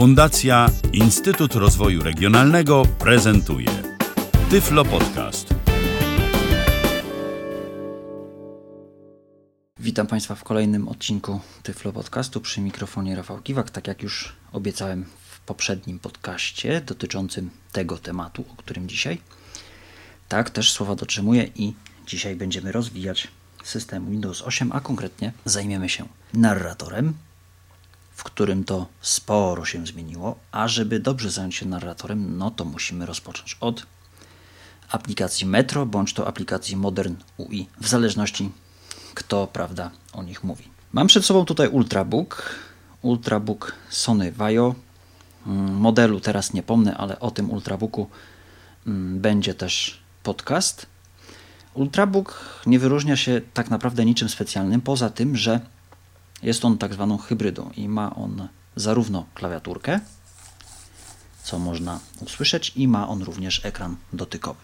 Fundacja Instytut Rozwoju Regionalnego prezentuje Tyflo Podcast. Witam Państwa w kolejnym odcinku Tyflo Podcastu przy mikrofonie Rafał Kiwak. Tak jak już obiecałem w poprzednim podcaście dotyczącym tego tematu, o którym dzisiaj, tak też słowa dotrzymuję i dzisiaj będziemy rozwijać system Windows 8, a konkretnie zajmiemy się narratorem, w którym to sporo się zmieniło, a żeby dobrze zająć się narratorem, no to musimy rozpocząć od aplikacji Metro bądź to aplikacji Modern UI, w zależności kto prawda o nich mówi. Mam przed sobą tutaj Ultrabook, Ultrabook Sony Vaio. Mm, modelu teraz nie pomnę, ale o tym Ultrabooku mm, będzie też podcast. Ultrabook nie wyróżnia się tak naprawdę niczym specjalnym, poza tym, że jest on tak zwaną hybrydą i ma on zarówno klawiaturkę, co można usłyszeć, i ma on również ekran dotykowy.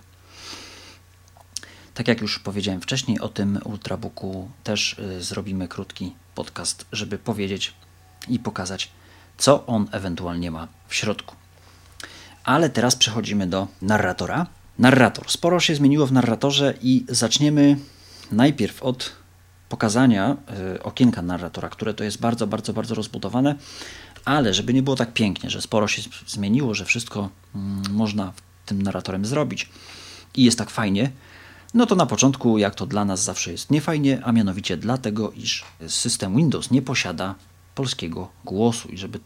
Tak jak już powiedziałem wcześniej, o tym Ultrabooku też y, zrobimy krótki podcast, żeby powiedzieć i pokazać, co on ewentualnie ma w środku. Ale teraz przechodzimy do narratora. Narrator. Sporo się zmieniło w narratorze i zaczniemy najpierw od pokazania y, okienka narratora, które to jest bardzo, bardzo, bardzo rozbudowane, ale żeby nie było tak pięknie, że sporo się zmieniło, że wszystko mm, można tym narratorem zrobić i jest tak fajnie, no to na początku, jak to dla nas zawsze jest niefajnie, a mianowicie dlatego, iż system Windows nie posiada polskiego głosu i żeby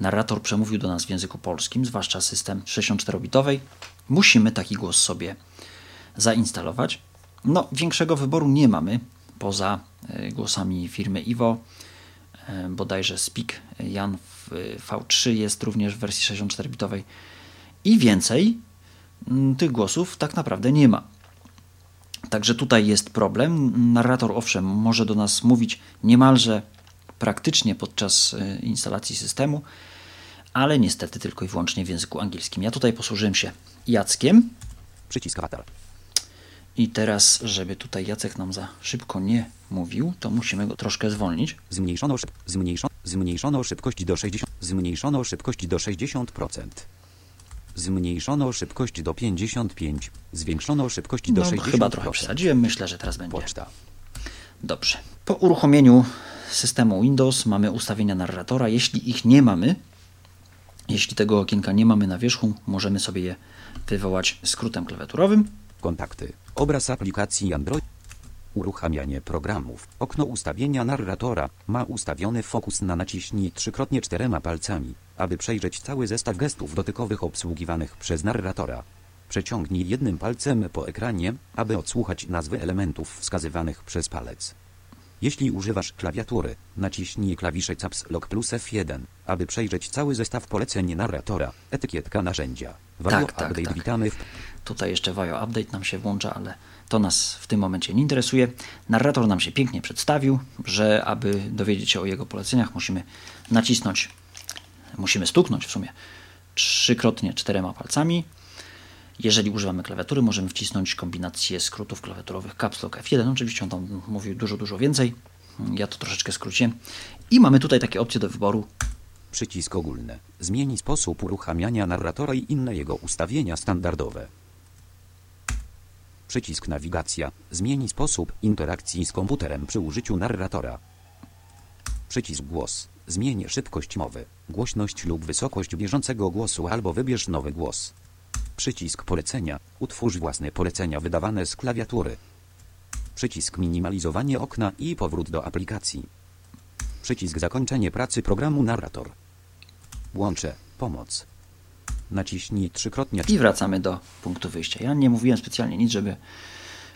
narrator przemówił do nas w języku polskim, zwłaszcza system 64-bitowej, musimy taki głos sobie zainstalować. No, większego wyboru nie mamy poza e, głosami firmy Iwo. E, bodajże Speak Jan V3 jest również w wersji 64-bitowej i więcej tych głosów tak naprawdę nie ma. Także tutaj jest problem. Narrator, owszem, może do nas mówić niemalże praktycznie podczas e, instalacji systemu, ale niestety tylko i wyłącznie w języku angielskim. Ja tutaj posłużyłem się Jackiem. Przycisk awatar. I teraz, żeby tutaj Jacek nam za szybko nie mówił, to musimy go troszkę zwolnić. Zmniejszono, szyb zmniejszono, zmniejszono szybkość do 60%. Zmniejszono szybkość do 60%. Zmniejszono szybkość do 55. Zwiększono szybkość do no, 60%. Chyba trochę przesadziłem, myślę, że teraz będzie. Poczta. Dobrze. Po uruchomieniu systemu Windows mamy ustawienia narratora. Jeśli ich nie mamy, jeśli tego okienka nie mamy na wierzchu, możemy sobie je wywołać skrótem klawiaturowym. Kontakty. Obraz aplikacji Android. Uruchamianie programów. Okno ustawienia narratora ma ustawiony fokus na naciśnij trzykrotnie czterema palcami, aby przejrzeć cały zestaw gestów dotykowych obsługiwanych przez narratora. Przeciągnij jednym palcem po ekranie, aby odsłuchać nazwy elementów wskazywanych przez palec. Jeśli używasz klawiatury, naciśnij klawisze Caps Lock plus F1, aby przejrzeć cały zestaw poleceń narratora. Etykietka narzędzia. Value Tak, tak, Update tak. witamy w Tutaj jeszcze Vajo Update nam się włącza, ale to nas w tym momencie nie interesuje. Narrator nam się pięknie przedstawił, że aby dowiedzieć się o jego poleceniach, musimy nacisnąć, musimy stuknąć w sumie trzykrotnie czterema palcami. Jeżeli używamy klawiatury, możemy wcisnąć kombinację skrótów klawiaturowych Caps Lock F1. Oczywiście on tam mówił dużo, dużo więcej. Ja to troszeczkę skróciłem. I mamy tutaj takie opcje do wyboru. Przycisk ogólny. Zmieni sposób uruchamiania narratora i inne jego ustawienia standardowe. Przycisk nawigacja. Zmieni sposób interakcji z komputerem przy użyciu narratora. Przycisk głos. Zmień szybkość mowy, głośność lub wysokość bieżącego głosu albo wybierz nowy głos. Przycisk polecenia. Utwórz własne polecenia wydawane z klawiatury. Przycisk minimalizowanie okna i powrót do aplikacji. Przycisk zakończenie pracy programu narrator. Łącze. Pomoc. Naciśnij trzykrotnie. I wracamy do punktu wyjścia. Ja nie mówiłem specjalnie nic, żeby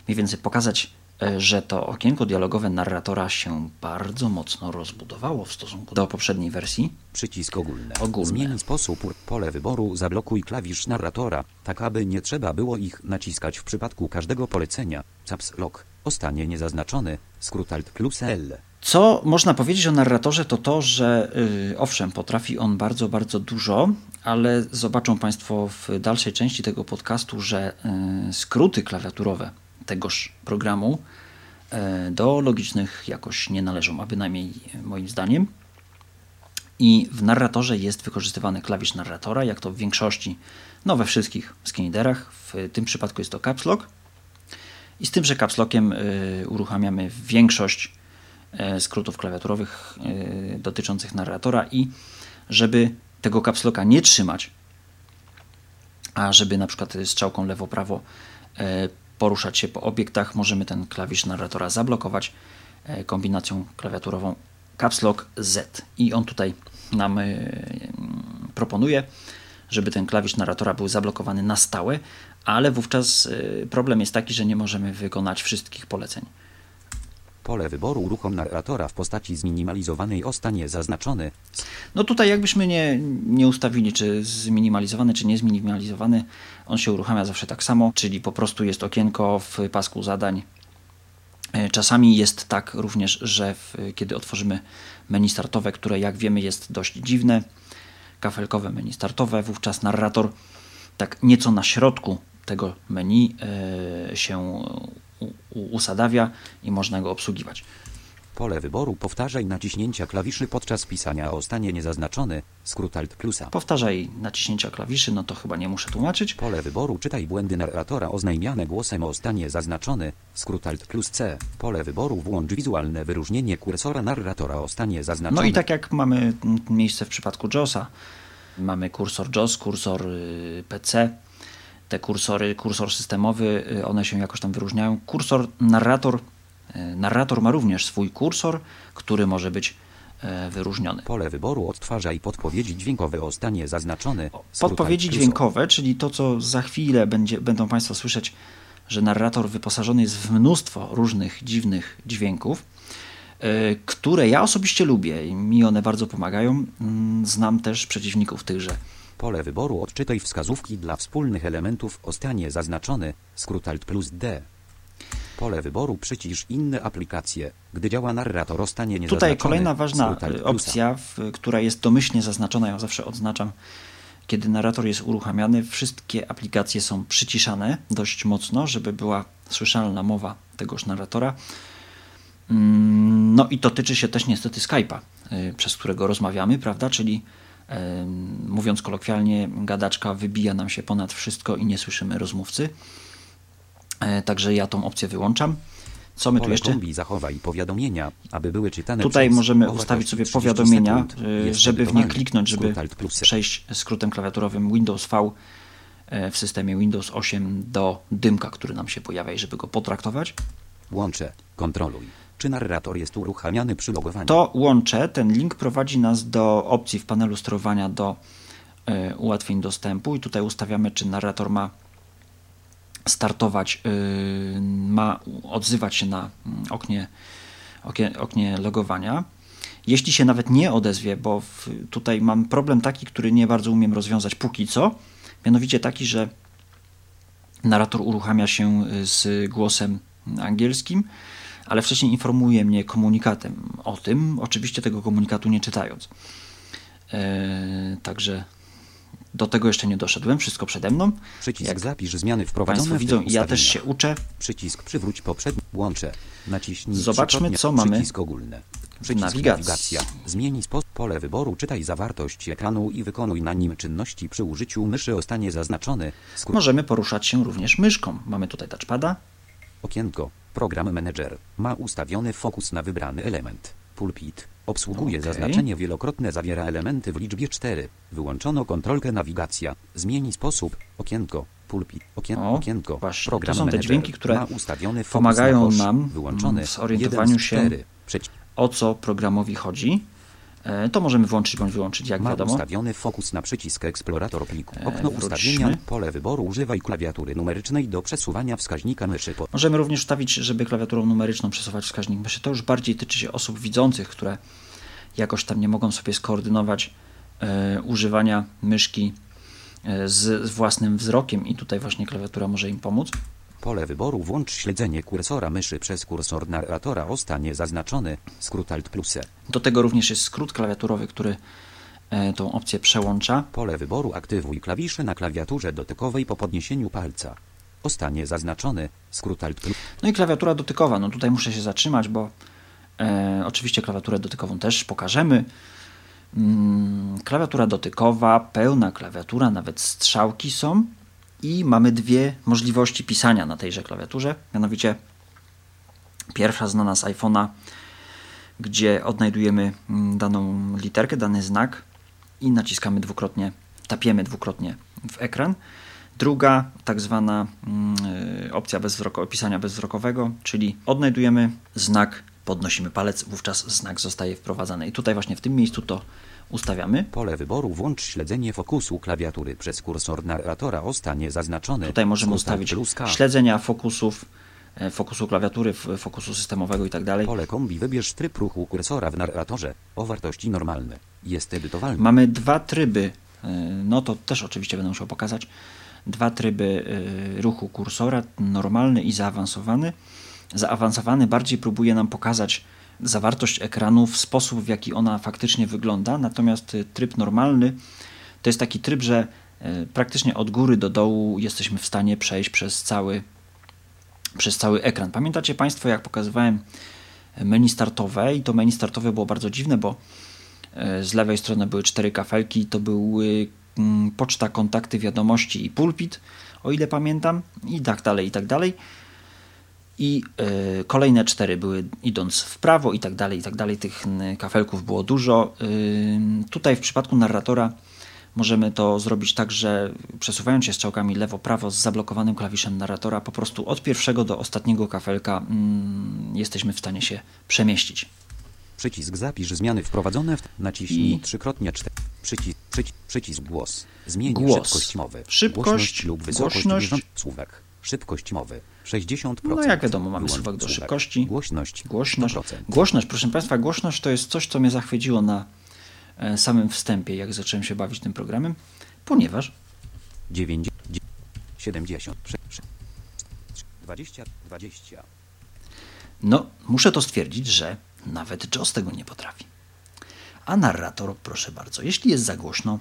mniej więcej pokazać, e, że to okienko dialogowe narratora się bardzo mocno rozbudowało w stosunku do poprzedniej wersji. Przycisk ogólny. Ogólne. Zmień sposób. Pole wyboru zablokuj klawisz narratora, tak aby nie trzeba było ich naciskać w przypadku każdego polecenia. Caps Lock. Ostanie niezaznaczony. Skrót Alt plus L. Co można powiedzieć o narratorze, to to, że yy, owszem, potrafi on bardzo, bardzo dużo, ale zobaczą Państwo w dalszej części tego podcastu, że yy, skróty klawiaturowe tegoż programu yy, do logicznych jakoś nie należą, a bynajmniej yy, moim zdaniem. I w narratorze jest wykorzystywany klawisz narratora, jak to w większości, no we wszystkich skiniderach. W tym przypadku jest to caps lock. I z tym, że caps lockiem y, uruchamiamy większość y, skrótów klawiaturowych y, dotyczących narratora i żeby tego caps locka nie trzymać, a żeby na przykład strzałką lewo-prawo poruszać się po obiektach, możemy ten klawisz narratora zablokować kombinacją klawiaturową caps lock Z. I on tutaj nam proponuje, żeby ten klawisz narratora był zablokowany na stałe, ale wówczas problem jest taki, że nie możemy wykonać wszystkich poleceń. Pole wyboru uruchom narratora w postaci zminimalizowanej o stanie zaznaczony. No tutaj jakbyśmy nie, nie ustawili, czy zminimalizowany, czy niezminimalizowany, on się uruchamia zawsze tak samo, czyli po prostu jest okienko w pasku zadań. E, czasami jest tak również, że w, kiedy otworzymy menu startowe, które jak wiemy jest dość dziwne, kafelkowe menu startowe, wówczas narrator tak nieco na środku tego menu e, się usadawia i można go obsługiwać. Pole wyboru powtarzaj naciśnięcia klawiszy podczas pisania o stanie niezaznaczony, skrót Alt plusa. Powtarzaj naciśnięcia klawiszy, no to chyba nie muszę tłumaczyć. Pole wyboru czytaj błędy narratora oznajmiane głosem o stanie zaznaczony, skrót Alt plus C. Pole wyboru włącz wizualne wyróżnienie kursora narratora o stanie zaznaczony. No i tak jak mamy miejsce w przypadku JOSa, mamy kursor JOS, kursor y, PC, te kursory, kursor systemowy, y, one się jakoś tam wyróżniają. Kursor narrator, y, narrator ma również swój kursor, który może być y, wyróżniony. Pole wyboru odtwarza i podpowiedzi dźwiękowe o stanie zaznaczone. Podpowiedzi dźwiękowe, czyli to, co za chwilę będzie, będą Państwo słyszeć, że narrator wyposażony jest w mnóstwo różnych dziwnych dźwięków, które ja osobiście lubię i mi one bardzo pomagają. Mm, znam też przeciwników tychże Pole wyboru odczytaj wskazówki dla wspólnych elementów o stanie zaznaczony, skrót Alt plus D. Pole wyboru przycisz inne aplikacje, gdy działa narrator o stanie niezaznaczony. Tutaj kolejna ważna opcja, w, która jest domyślnie zaznaczona, ja zawsze odznaczam, kiedy narrator jest uruchamiany, wszystkie aplikacje są przyciszane dość mocno, żeby była słyszalna mowa tegoż narratora. Mm, no i to tyczy się też niestety Skype'a, y, przez którego rozmawiamy, prawda? Czyli Mówiąc kolokwialnie, gadaczka wybija nam się ponad wszystko i nie słyszymy rozmówcy. E, także ja tą opcję wyłączam. Co my tu jeszcze? Kombi zachowaj powiadomienia, aby były czytane Tutaj możemy ustawić sobie powiadomienia, e, żeby w nie kliknąć, żeby przejść skrótem klawiaturowym Windows V e, w systemie Windows 8 do dymka, który nam się pojawia i żeby go potraktować. Łączę, kontroluj. Czy narrator jest uruchamiany przy logowaniu? To łącze, ten link prowadzi nas do opcji w panelu sterowania do y, ułatwień dostępu i tutaj ustawiamy, czy narrator ma startować, y, ma odzywać się na mm, oknie, oknie, oknie logowania. Jeśli się nawet nie odezwie, bo w, tutaj mam problem taki, który nie bardzo umiem rozwiązać póki co, mianowicie taki, że narrator uruchamia się z głosem angielskim, ale wcześniej informuje mnie komunikatem o tym, oczywiście tego komunikatu nie czytając. E, także do tego jeszcze nie doszedłem, wszystko przede mną. Przycisk Jak zapisz zmiany wprowadzone Państwo widzą, ja też się uczę. Przycisk przywróć poprzedni, łączę, naciśnij Zobaczmy, co mamy. Przycisk ogólny. Przycisk nawigacja. nawigacja. Zmień sposób pole wyboru, czytaj zawartość ekranu i wykonuj na nim czynności przy użyciu myszy o stanie zaznaczony. Skór... Możemy poruszać się również myszką. Mamy tutaj touchpada. Okienko. Program Manager ma ustawiony fokus na wybrany element. Pulpit obsługuje okay. zaznaczenie wielokrotne, zawiera elementy w liczbie 4. Wyłączono kontrolkę nawigacja. Zmieni sposób. Okienko. Pulpit. Okien, o, okienko. Właśnie, program to są te dźwięki, które pomagają na nam wyłączony w zorientowaniu się, o co programowi chodzi. E, to możemy włączyć bądź wyłączyć, jak Ma wiadomo. ustawiony fokus na przycisk Eksplorator pliku. E, Okno Wróćmy. ustawienia, pole wyboru, używaj klawiatury numerycznej do przesuwania wskaźnika myszy. Po... Możemy również ustawić, żeby klawiaturą numeryczną przesuwać wskaźnik myszy. To już bardziej tyczy się osób widzących, które jakoś tam nie mogą sobie skoordynować e, używania myszki e, z, z własnym wzrokiem i tutaj właśnie klawiatura może im pomóc. Pole wyboru włącz śledzenie kursora myszy przez kursor narratora o stanie zaznaczony, skrót Alt plus e. Do tego również jest skrót klawiaturowy, który e, tą opcję przełącza. Pole wyboru aktywuj klawisze na klawiaturze dotykowej po podniesieniu palca. O stanie zaznaczony, skrót Alt plus. No i klawiatura dotykowa. No tutaj muszę się zatrzymać, bo e, oczywiście klawiaturę dotykową też pokażemy. Mm, klawiatura dotykowa, pełna klawiatura, nawet strzałki są i mamy dwie możliwości pisania na tejże klawiaturze. Mianowicie pierwsza znana z iPhone'a, gdzie odnajdujemy mm, daną literkę, dany znak i naciskamy dwukrotnie, tapiemy dwukrotnie w ekran. Druga, tak zwana y, opcja bezwzroko, pisania bezwzrokowego, czyli odnajdujemy znak, podnosimy palec, wówczas znak zostaje wprowadzany. I tutaj właśnie w tym miejscu to ustawiamy. Pole wyboru włącz śledzenie fokusu klawiatury przez kursor narratora o stanie zaznaczone. Tutaj możemy ustawić śledzenia fokusów, e, fokusu klawiatury, fokusu systemowego i tak dalej. Pole kombi wybierz tryb ruchu kursora w narratorze o wartości normalne. Jest edytowalny. Mamy dwa tryby, y, no to też oczywiście będę musiał pokazać. Dwa tryby y, ruchu kursora, normalny i zaawansowany. Zaawansowany bardziej próbuje nam pokazać zawartość ekranu w sposób, w jaki ona faktycznie wygląda, natomiast y, tryb normalny to jest taki tryb, że y, praktycznie od góry do dołu jesteśmy w stanie przejść przez cały, przez cały ekran. Pamiętacie Państwo, jak pokazywałem menu startowe i to menu startowe było bardzo dziwne, bo Z lewej strony były cztery kafelki, to były mm, poczta, kontakty, wiadomości i pulpit, o ile pamiętam, i tak dalej, i tak dalej. I e, kolejne cztery były idąc w prawo, i tak dalej, i tak dalej. Tych kafelków było dużo. Ym, Tutaj w przypadku narratora możemy to zrobić tak, że przesuwając się strzałkami lewo-prawo z zablokowanym klawiszem narratora, po prostu od pierwszego do ostatniego kafelka mm, jesteśmy w stanie się przemieścić. Przycisk zapisz zmiany wprowadzone w naciśnij I- trzykrotnie cztery. Przycisk, przycisk, przycisk głos. Zmień Głos. szybkość mowy. Szybkość, Głośność lub wysokość głośność. słówek. Szybkość mowy 60%. No jak wiadomo, mamy Wyłącz do szybkości. Głośność Głośność. 100%. Głośność, proszę Państwa, głośność to jest coś, co mnie zachwyciło na e, samym wstępie, jak zacząłem się bawić tym programem, ponieważ 90, 70, 20, 20. No, muszę to stwierdzić, że nawet JOS tego nie potrafi. A narrator, proszę bardzo, jeśli jest za głośno,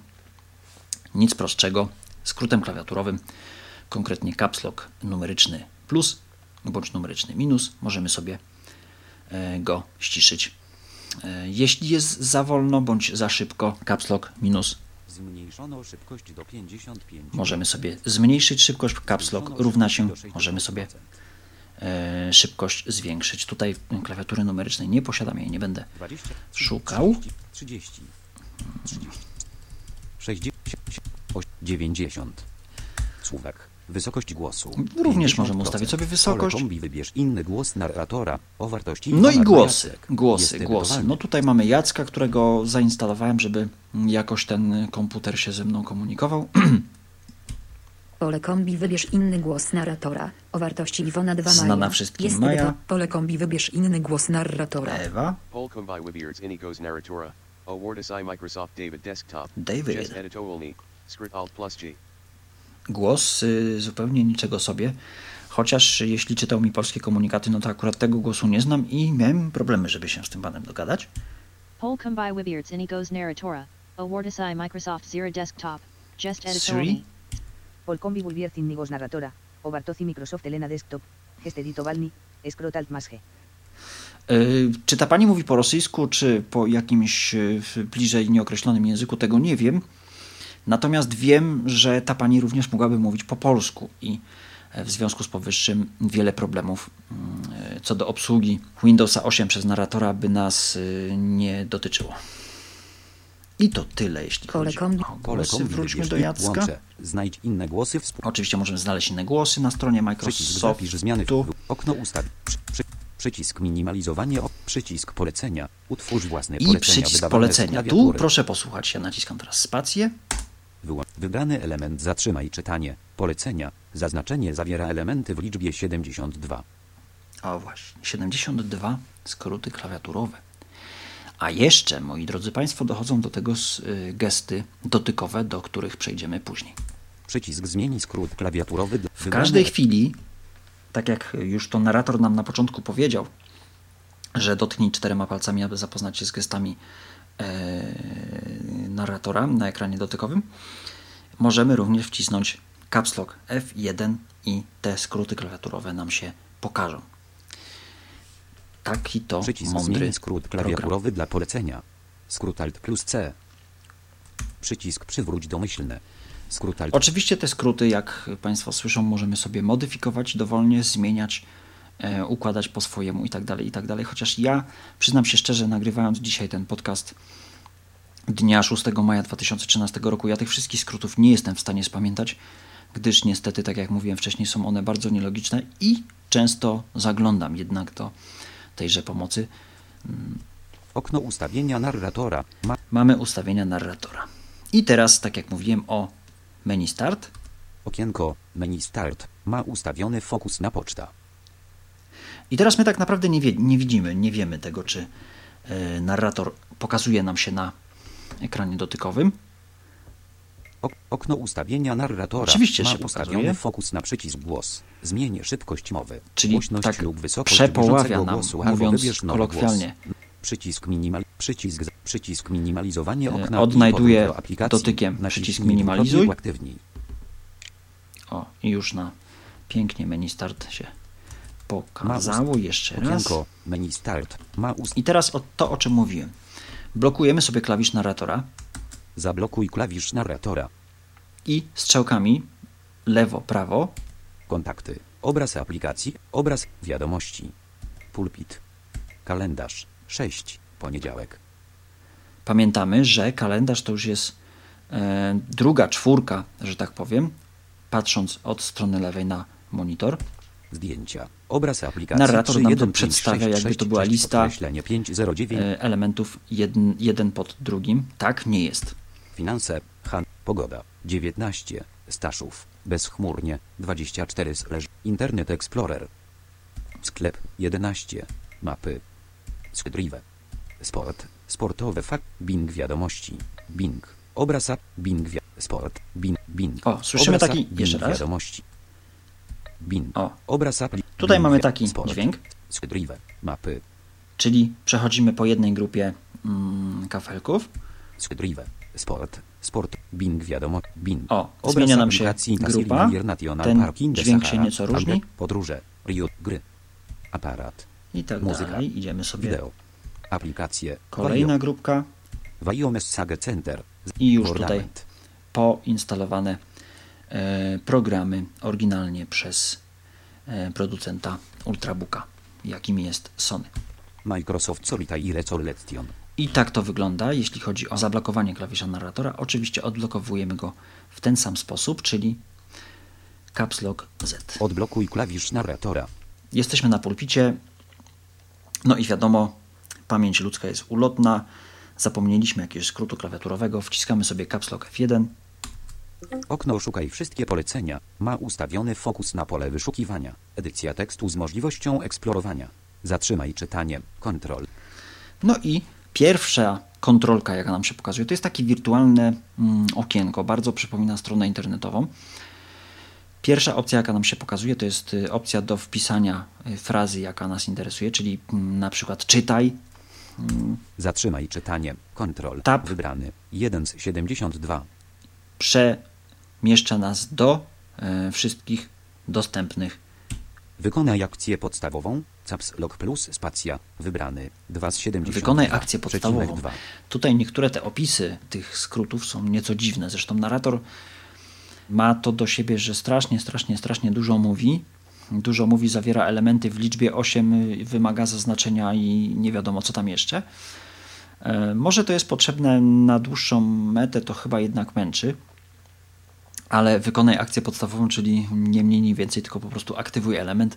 nic prostszego, skrótem klawiaturowym, konkretnie caps lock numeryczny plus bądź numeryczny minus, możemy sobie e, go ściszyć. E, Jeśli jest za wolno bądź za szybko, caps lock minus, Zmniejszono szybkość do 55. możemy sobie zmniejszyć szybkość, caps lock równa się, możemy sobie e, szybkość zwiększyć. Tutaj klawiatury numerycznej nie posiadam, jej nie będę 20, szukał. 30, 30, 60, 90. Słówek. Wysokość głosu. Również możemy 50%. ustawić sobie Pole wysokość. kombi wybierz inny głos narratora o wartości No i głosy, głosy, głosy. No tutaj mamy Jacka, którego zainstalowałem, żeby jakoś ten komputer się ze mną komunikował. Pole kombi wybierz inny głos narratora. O wartości Iwona 2 Znana Maja. wszystkim Jest Maja. edyto- Pole kombi wybierz inny głos narratora. Ewa, Polcom by Wibierds Inigos Narratora, Awardis i Microsoft David Desktop, David. Editorialny, Script Alt plus G. głos y, zupełnie niczego sobie. Chociaż jeśli czytał mi polskie komunikaty, no to akurat tego głosu nie znam i miałem problemy, żeby się z tym panem dogadać. Polcom by Wibierds Inigos Narratora, Awardis i Microsoft Zero Desktop, Just Siri? Editorialny. Polcombi Bulbier Nigos Narratora, Obartozi Microsoft Elena Desktop, Gest Editowalny, Scrot Alt. Y, Czy ta pani mówi po rosyjsku, czy po jakimś y, bliżej nieokreślonym języku, tego nie wiem. Natomiast wiem, że ta pani również mogłaby mówić po polsku i e, w związku z powyższym wiele problemów mm, e, co do obsługi Windowsa 8 przez narratora by nas y, nie dotyczyło. I to tyle, jeśli chodzi o głosy. Wróćmy do i Jacka. łącze. Znajdź inne głosy Oczywiście możemy znaleźć inne głosy na stronie Przycisk Microsoftu. zmiany w okno ustaw. Przy, przy, przycisk minimalizowanie. O, przycisk polecenia. Utwórz własne I polecenia przycisk wydawane z polecenia. Tu proszę posłuchać. Ja naciskam teraz spację. Wybrany element zatrzymaj czytanie. Polecenia. Zaznaczenie zawiera elementy w liczbie 72. O właśnie, 72 skróty klawiaturowe. A jeszcze, moi drodzy Państwo, dochodzą do tego y, gesty dotykowe, do których przejdziemy później. Przycisk zmieni skrót klawiaturowy. dla- W każdej chwili, tak jak już to narrator nam na początku powiedział, że dotknij czterema palcami, aby zapoznać się z gestami e, narratora na ekranie dotykowym, możemy również wcisnąć caps lock F1 i te skróty klawiaturowe nam się pokażą. Taki to Przycisk mądry skrót klawiaturowy dla polecenia. Skrót Alt plus C. Przycisk przywróć domyślne. Skrót alt. Oczywiście te skróty, jak Państwo słyszą, możemy sobie modyfikować dowolnie, zmieniać, e, układać po swojemu i tak dalej, i tak dalej. Chociaż ja przyznam się szczerze, nagrywając dzisiaj ten podcast dnia 6 maja 2013 roku, ja tych wszystkich skrótów nie jestem w stanie spamiętać, gdyż niestety, tak jak mówiłem wcześniej, są one bardzo nielogiczne i często zaglądam jednak do tejże pomocy. Okno ustawienia narratora. Ma Mamy ustawienia narratora. I teraz, tak jak mówiłem o menu start, okienko. Menu start. Ma ustawiony fokus na poczta. I teraz my tak naprawdę nie, wie, nie widzimy, nie wiemy tego, czy e, narrator pokazuje nam się na ekranie dotykowym. Ok okno ustawienia narratora. Oczywiście ma się ustawiony pokazuje. fokus na przycisk głos. Zmień szybkość mowy. Czyli Głośność tak lub wysokość przepoławia nam, głosu, mówiąc kolokwialnie. Głos. Przycisk minimal. Przycisk, przycisk minimalizowanie E, okna. powrót do dotykiem przycisk minimalizuj. Uaktywnij. O, i już na pięknie menu start się pokazało. Jeszcze raz. Okienko. Menu start. I teraz o to, o czym mówiłem. Blokujemy sobie klawisz narratora Zablokuj klawisz narratora. i strzałkami lewo, prawo Kontakty. Obraz aplikacji. Obraz wiadomości. Pulpit. Kalendarz. 6. Poniedziałek. Pamiętamy, że kalendarz to już jest e, druga czwórka, że tak powiem, patrząc od strony lewej na monitor. Zdjęcia. Obraz aplikacji. Narrator 3, nam to 1, 5, przedstawia, 6, jakby 6, to była 6, lista. Podkreślenie 509. E, elementów jeden, jeden pod drugim. Tak, nie jest. Finanse. Han. Pogoda. 19. Staszów. Bezchmurnie. 24. Slash. Internet Explorer. Sklep. 11. Mapy. Skydrive. Sport. Sportowe fakt. Bing wiadomości. Bing. Obraz. Bing Sport. Bing. Bing. O, słyszymy taki- jeszcze raz. wiadomości. Bing. O. Obraz apli. Tutaj mamy taki Sport. dźwięk. Skydrive. Mapy. Czyli przechodzimy po jednej grupie mm, kafelków. Skydrive. Sport. Sport. Bing wiadomo. Bing. O, Obraz zmienia nam się grupa. Ten Parking dźwięk się nieco różni. Podróże. Rio. Gry. Aparat. I tak Muzyka. dalej. Idziemy sobie. Wideo. Aplikacje. Kolejna grupka Vaio Message Center. i już tutaj poinstalowane programy oryginalnie przez e, producenta Ultrabooka, jakim jest Sony. Microsoft Solita i Recollection. I tak to wygląda, jeśli chodzi o zablokowanie klawisza narratora. Oczywiście odblokowujemy go w ten sam sposób, czyli Caps Lock Z. Odblokuj klawisz narratora. Jesteśmy na pulpicie. No i wiadomo, pamięć ludzka jest ulotna. Zapomnieliśmy jakiegoś skrótu klawiaturowego. Wciskamy sobie Caps Lock F1. Okno Szukaj wszystkie polecenia. Ma ustawiony fokus na pole wyszukiwania. Edycja tekstu z możliwością eksplorowania. Zatrzymaj czytanie. Kontrol. No i pierwsza kontrolka, jaka nam się pokazuje, to jest takie wirtualne mm, okienko. Bardzo przypomina stronę internetową. Pierwsza opcja, jaka nam się pokazuje, to jest y, opcja do wpisania y, frazy, jaka nas interesuje, czyli mm, na przykład czytaj. Zatrzymaj czytanie. Kontrol. Tab. Wybrany. 1 z 72. Przemieszcza nas do e, wszystkich dostępnych. Wykonaj akcję podstawową. Caps Lock plus spacja. Wybrany. 2 z 72. Wykonaj akcję podstawową. 2. Tutaj niektóre te opisy tych skrótów są nieco dziwne. Zresztą narrator ma to do siebie, że strasznie, strasznie, strasznie dużo mówi. Dużo mówi, zawiera elementy w liczbie 8, wymaga zaznaczenia i nie wiadomo co tam jeszcze. E, Może to jest potrzebne na dłuższą metę, to chyba jednak męczy. Ale wykonaj akcję podstawową, czyli nie mniej, nie więcej, tylko po prostu aktywuj element,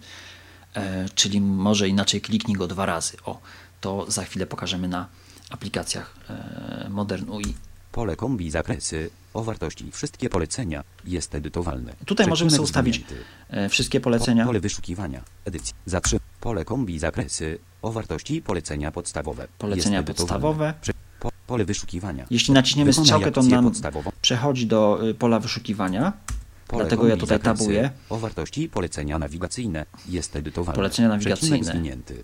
e, czyli może inaczej kliknij go dwa razy. O, to za chwilę pokażemy na aplikacjach e, Modern UI. Pole kombi zakresy. O wartości wszystkie polecenia. Jest edytowalne. Tutaj możemy sobie Przecinek ustawić wszystkie Po, polecenia. pole wyszukiwania. Edycja. Zatrzym. Pole kombi zakresy. O wartości polecenia podstawowe. Polecenia podstawowe. Po, pole wyszukiwania. Jeśli naciśniemy Wykonaj strzałkę, to nam podstawową. przechodzi do y, pola wyszukiwania. Pole Dlatego ja tutaj zakresy. tabuję. O wartości polecenia nawigacyjne. Jest edytowalne. Polecenia nawigacyjne. Zwinięty.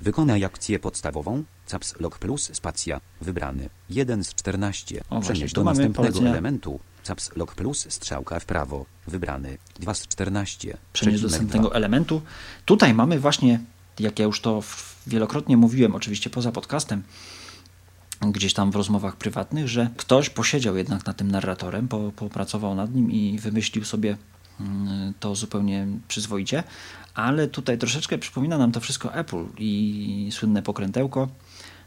Wykonaj akcję podstawową. Caps Lock plus spacja. Wybrany. 1 z 14. O, Przenieś do następnego polecenia. elementu. Caps Lock plus strzałka w prawo. Wybrany. 2 z 14. Przenieść do następnego elementu. Tutaj mamy właśnie, jak ja już to wielokrotnie mówiłem, oczywiście poza podcastem, gdzieś tam w rozmowach prywatnych, że ktoś posiedział jednak nad tym narratorem, po, popracował nad nim i wymyślił sobie mm, to zupełnie przyzwoicie, ale tutaj troszeczkę przypomina nam to wszystko Apple i słynne pokrętełko,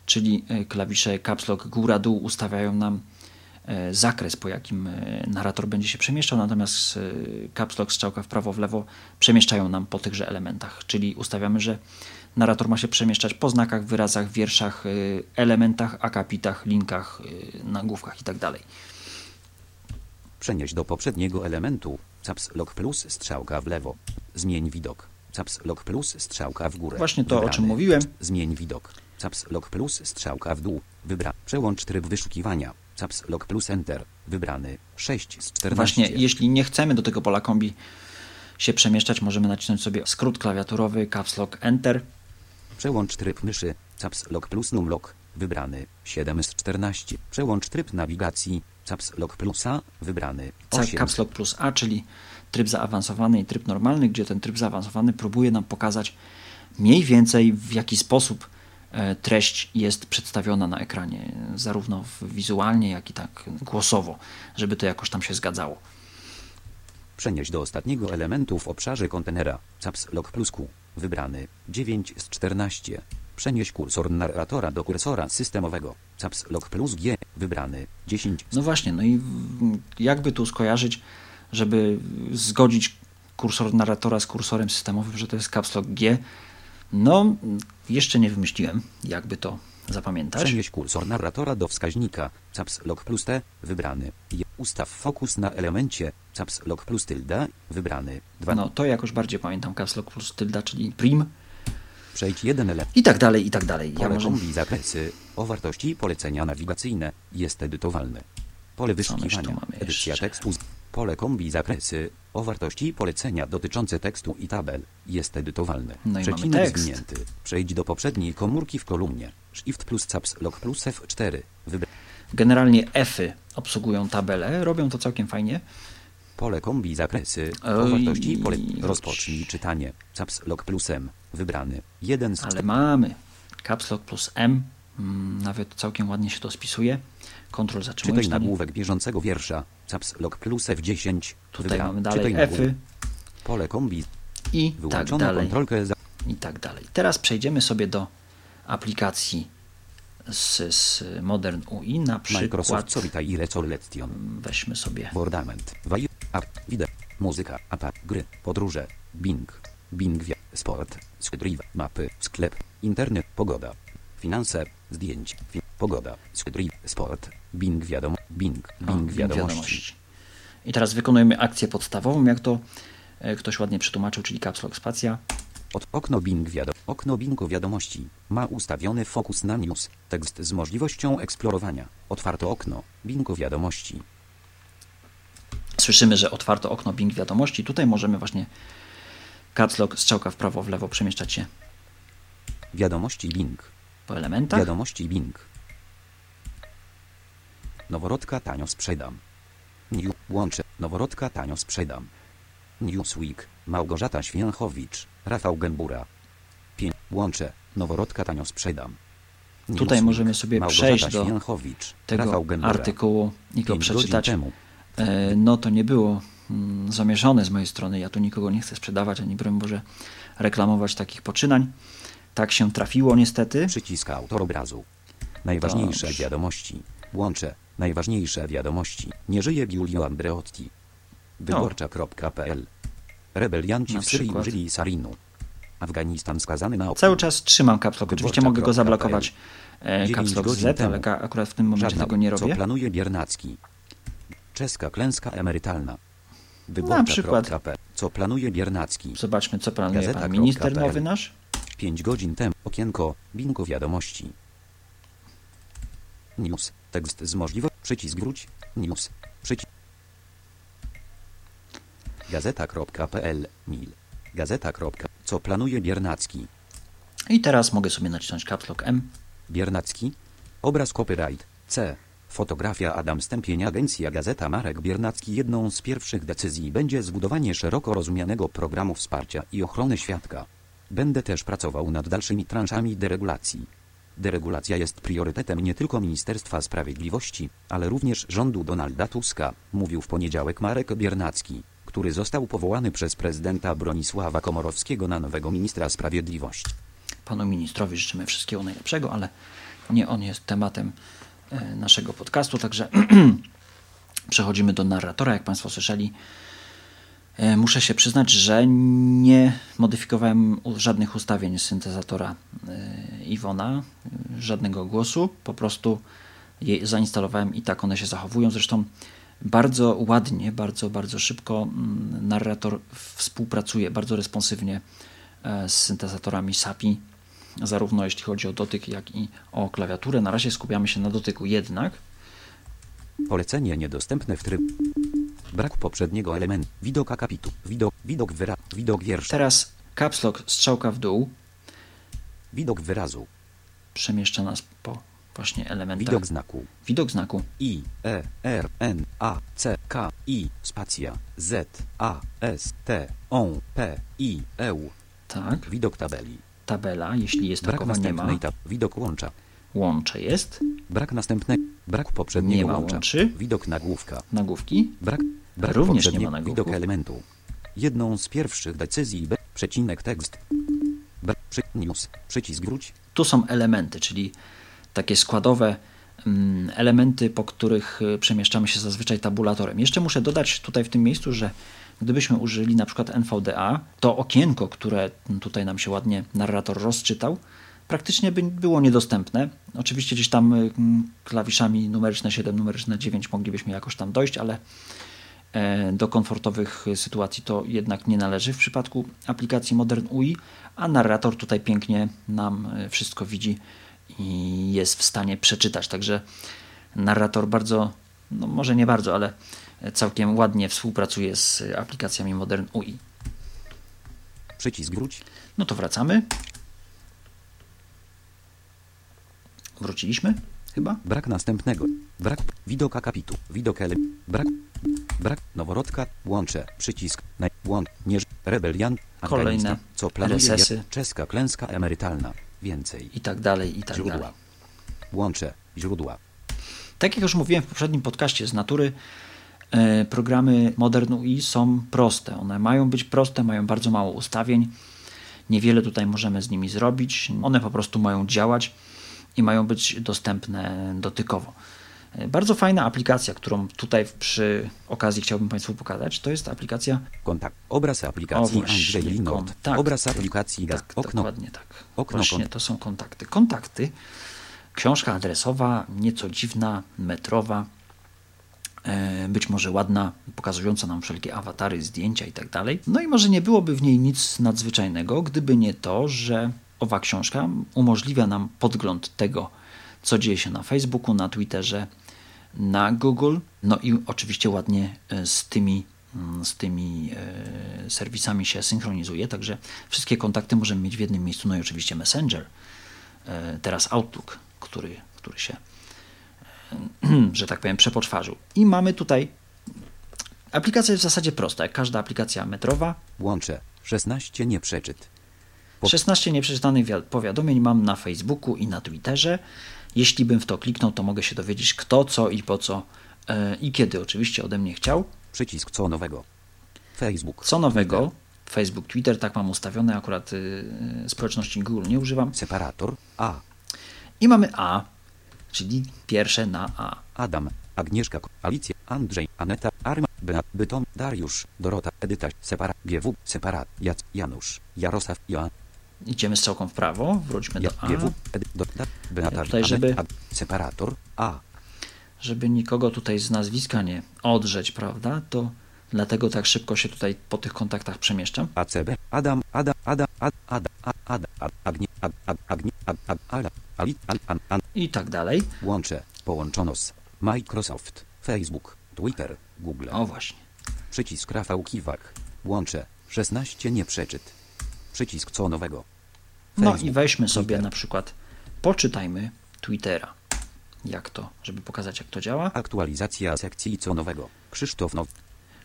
czyli e, klawisze caps lock góra-dół ustawiają nam zakres, po jakim e, narrator będzie się przemieszczał, natomiast e, caps lock strzałka w prawo, w lewo przemieszczają nam po tychże elementach, czyli ustawiamy, że narrator ma się przemieszczać po znakach, wyrazach, wierszach, e, elementach, akapitach, linkach, e, nagłówkach itd. Przenieść do poprzedniego elementu. Caps Lock plus strzałka w lewo. Zmień widok. Caps Lock plus strzałka w górę. Właśnie to, o Wybrany. czym mówiłem. Zmień widok. Caps Lock plus strzałka w dół. Wybra. Przełącz tryb wyszukiwania. Caps Lock plus Enter. Wybrany. 6 z 14. Właśnie, jeśli nie chcemy do tego pola kombi się przemieszczać, możemy nacisnąć sobie skrót klawiaturowy caps lock enter. Przełącz tryb myszy. Caps Lock plus Numlock. Wybrany. 7 z 14. Przełącz tryb nawigacji. Caps Lock plus A. Wybrany. Ca- 8 Caps Lock plus A, czyli tryb zaawansowany i tryb normalny, gdzie ten tryb zaawansowany próbuje nam pokazać mniej więcej w jaki sposób treść jest przedstawiona na ekranie, zarówno wizualnie, jak i tak głosowo, żeby to jakoś tam się zgadzało. Przenieść do ostatniego elementu w obszarze kontenera. Caps Lock plus Q. Wybrany. 9 z 14. Przenieść kursor narratora do kursora systemowego. Caps Lock plus G. Wybrany. 10 z No właśnie, no i jakby tu skojarzyć, żeby zgodzić kursor narratora z kursorem systemowym, że to jest Caps Lock G, no jeszcze nie wymyśliłem, jakby to zapamiętać. Przenieść kursor narratora do wskaźnika. Caps Lock plus T. Wybrany. Ustaw fokus na elemencie. Caps Lock plus tilde. Wybrany. 2. No to jakoś bardziej pamiętam Caps Lock plus tylda, czyli prim Przejdź jeden element. i tak dalej, i tak dalej. Ja Pole może... kombi zakresy o wartości polecenia nawigacyjne jest edytowalne. Pole wyszukiwania, edycja tekstu. Pole kombi zakresy o wartości polecenia dotyczące tekstu i tabel jest edytowalne. No Przecinek zwinięty. Przejdź do poprzedniej komórki w kolumnie. Shift plus caps lock plus F4. Wybra Generalnie F-y obsługują tabelę, robią to całkiem fajnie. pole kombi zakresy o wartości pole... Rozpocznij czytanie. Caps lock plus M. Wybrany. 1 z Ale mamy Caps Lock plus M, mm, nawet całkiem ładnie się to spisuje. Kontrol zatrzymując Czytaj nagłówek bieżącego wiersza. Caps lock plus F10. Tutaj mamy dalej Czytaj. F-y Pole kombi. i tak dalej. kontrolkę za... I tak dalej. Teraz przejdziemy sobie do aplikacji z, z Modern UI. Na Microsoft przykład Solita i Recollection. weźmy sobie Bordament. App. Wideo. Muzyka. Apa. Gry. Podróże. Bing. Bing. Sport. Skydrive. Mapy. Sklep. Internet. Pogoda. Finanse. Zdjęć. Fi... Pogoda. Skydrive. Sport. Bing. Wiadomo. Bing. o, Bing. Wiadomości. I teraz wykonujemy akcję podstawową, jak to e, ktoś ładnie przetłumaczył, czyli Caps Lock Spacja. Od okno Bing wiadom. Okno wiadomości. Ma ustawiony fokus na news. Tekst z możliwością eksplorowania. Otwarto okno. Bingu wiadomości. Słyszymy, że otwarto okno Bing wiadomości. Tutaj możemy właśnie Caps Lock strzałka w prawo, w lewo przemieszczać się Wiadomości Bing. po elementach. Wiadomości Bing. Noworodka tanio sprzedam. New łączę. Noworodka tanio sprzedam. Newsweek. Małgorzata Święchowicz. Rafał Gębura. 5. Łączę. Noworodka tanio sprzedam. Tutaj Newsweek. możemy sobie przejść do tego artykułu i go przeczytać. E, No to nie było mm, zamieszane z mojej strony. Ja tu nikogo nie chcę sprzedawać, ani broń Boże reklamować takich poczynań. Tak się trafiło niestety. Przycisk autor obrazu. Najważniejsze Dobrze. wiadomości. Łączę. Najważniejsze wiadomości. Nie żyje Giulio Andreotti. Wyborcza.pl Rebelianci Na w Syrii przykład. użyli sarinu. Afganistan skazany na opór. Cały czas trzymam Caps Lock. Oczywiście mogę go zablokować e, godzin Z, temu. ale ka- akurat w tym momencie Żadna, tego nie Co robię. planuje Biernacki? Czeska klęska emerytalna. Na przykład. Co planuje Biernacki? Zobaczmy, co planuje Gazeta pan minister nowy nasz. 5 godzin temu. Okienko. Bingo wiadomości. News. Tekst z możliwością. Przycisk wróć. News. Przycisk. Gazeta.pl. Mil. Gazeta. Co planuje Biernacki? I teraz mogę sobie nacisnąć Caps Lock M. Biernacki. Obraz copyright. C. Fotografia Adam Stępień Agencja Gazeta Marek Biernacki Jedną z pierwszych decyzji będzie zbudowanie szeroko rozumianego programu wsparcia i ochrony świadka. Będę też pracował nad dalszymi transzami deregulacji. Deregulacja jest priorytetem nie tylko Ministerstwa Sprawiedliwości, ale również rządu Donalda Tuska, mówił w poniedziałek Marek Biernacki, który został powołany przez prezydenta Bronisława Komorowskiego na nowego ministra sprawiedliwości. Panu ministrowi życzymy wszystkiego najlepszego, ale nie on jest tematem e, naszego podcastu, także przechodzimy do narratora. Jak Państwo słyszeli, e, muszę się przyznać, że nie modyfikowałem żadnych ustawień syntezatora e, Iwona, e, żadnego głosu, po prostu je zainstalowałem i tak one się zachowują. Zresztą bardzo ładnie, bardzo, bardzo szybko mm, narrator współpracuje, bardzo responsywnie e, z syntezatorami SAPI, zarówno jeśli chodzi o dotyk, jak i o klawiaturę. Na razie skupiamy się na dotyku jednak. Polecenie niedostępne w tryb. Brak poprzedniego elementu. Widok akapitu. Widok, widok wyra, widok wiersza. Teraz caps lock strzałka w dół Widok wyrazu. przemieszcza nas po właśnie elementach. Widok znaku. Widok znaku. I, E, R, N, A, C, K, I, spacja, Z, A, S, T, O, P, I, E, U. Tak. Widok tabeli. Tabela, jeśli jest Brak takowa, nie ma. następnej tab. Widok łącza. Łącze jest. Brak następnej. Brak poprzedniego Nie ma łącza. łączy. Widok nagłówka. Nagłówki. Brak, brak Również nie ma nagłówków. Widok elementu. Jedną z pierwszych decyzji B, przecinek tekst. News, przycisk wróć. Tu są elementy, czyli takie składowe mm, elementy, po których y, przemieszczamy się zazwyczaj tabulatorem. Jeszcze muszę dodać tutaj w tym miejscu, że gdybyśmy użyli na przykład NVDA, to okienko, które tutaj nam się ładnie narrator rozczytał, praktycznie by było niedostępne. Oczywiście gdzieś tam y, klawiszami numeryczne 7, numeryczne 9 moglibyśmy jakoś tam dojść, ale do komfortowych sytuacji to jednak nie należy w przypadku aplikacji Modern UI, a narrator tutaj pięknie nam e, wszystko widzi i jest w stanie przeczytać. Także narrator bardzo, no może nie bardzo, ale całkiem ładnie współpracuje z aplikacjami Modern UI. Przycisk wróć. No to wracamy. Wróciliśmy chyba? Brak następnego. Brak widok akapitu. Widok ele. Brak. Brak noworodka. Łącze. Przycisk. Na, łącz. Nie. Rebelian. Kolejne Co planuje je- czeska klęska emerytalna. Więcej. I tak dalej, i tak Źródła. dalej. Łącze. Źródła. Tak jak już mówiłem w poprzednim podcaście, z natury e, programy Modern UI są proste. One mają być proste, mają bardzo mało ustawień. Niewiele tutaj możemy z nimi zrobić. One po prostu mają działać i mają być dostępne dotykowo. E, Bardzo fajna aplikacja, którą tutaj przy okazji chciałbym Państwu pokazać, to jest aplikacja Kontakt. Obraz o aplikacji właśnie, Andrzej Linot. kontakt. Obraz aplikacji gaz. Tak, Okno. dokładnie tak. okno Właśnie to są kontakty. Kontakty. Książka adresowa, nieco dziwna, metrowa, e, być może ładna, pokazująca nam wszelkie awatary, zdjęcia i tak dalej. No i może nie byłoby w niej nic nadzwyczajnego, gdyby nie to, że owa książka umożliwia nam podgląd tego, co dzieje się na Facebooku, na Twitterze, na Google, no i oczywiście ładnie e, z tymi, mm, z tymi e, serwisami się synchronizuje, także wszystkie kontakty możemy mieć w jednym miejscu, no i oczywiście Messenger, e, teraz Outlook, który, który się, że tak powiem, przepoczwarzył. I mamy tutaj, aplikacja jest w zasadzie prosta, jak każda aplikacja metrowa, Łącze. 16 nieprzeczyt. Po- 16 nieprzeczytanych wi- powiadomień mam na Facebooku i na Twitterze. Jeśli bym w to kliknął, to mogę się dowiedzieć kto, co i po co e, i kiedy oczywiście ode mnie chciał. Przycisk co nowego. Facebook. Co nowego, Facebook, Twitter, tak mam ustawione, akurat y, y, społeczności Google nie używam. Separator. A. I mamy A, czyli pierwsze na A. Adam, Agnieszka, Alicja, Andrzej, Aneta, Arma, Beat, Bytom, Dariusz, Dorota, Edyta, Separa, GW, Separat, Jac, Janusz, Jarosław, Joan, Idziemy strzałką w prawo, wróćmy do A, tutaj, żeby- Separator, A, żeby nikogo tutaj z nazwiska nie odrzeć, prawda? To dlatego tak szybko się tutaj po tych kontaktach przemieszczam. ACB, Adam, Ada, Ada, Ad, Ada, Ad, Ada, Ad, Agnie, Ag, Ag, Agnie, Ag, Ag, Ala, Ali, Al, An, An, I tak dalej. łącze, połączono z Microsoft, Facebook, Twitter, Google, O właśnie. przycisk Rafał Kiwak, łącze, 16 nieprzeczyt, przycisk co nowego, No Facebook, i weźmy sobie Twitter. na przykład, poczytajmy Twittera. Jak to, żeby pokazać jak to działa. Aktualizacja sekcji co nowego. Krzysztof Now.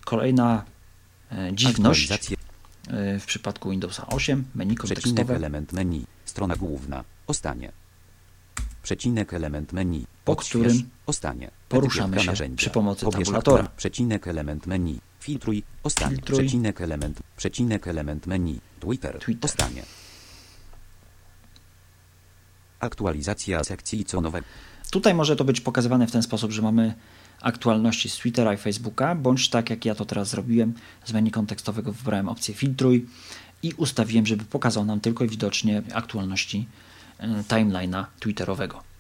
Kolejna e, dziwność e, w przypadku Windowsa 8, menu Przecinek kontekstowe. element menu. Strona główna. O stanie. przecinek element menu, Po którym ostanie, poruszamy się narzędzia, przy pomocy pobierz tabulatora. przecinek element menu, filtruj, Filtruj. przecinek element, przecinek element menu, Twitter, Twitter. ostanie. Aktualizacja sekcji co nowego. Tutaj może to być pokazywane w ten sposób, że mamy aktualności z Twittera i Facebooka, bądź tak jak ja to teraz zrobiłem, z menu kontekstowego wybrałem opcję filtruj i ustawiłem, żeby pokazał nam tylko i widocznie aktualności e, timeline'a twitterowego.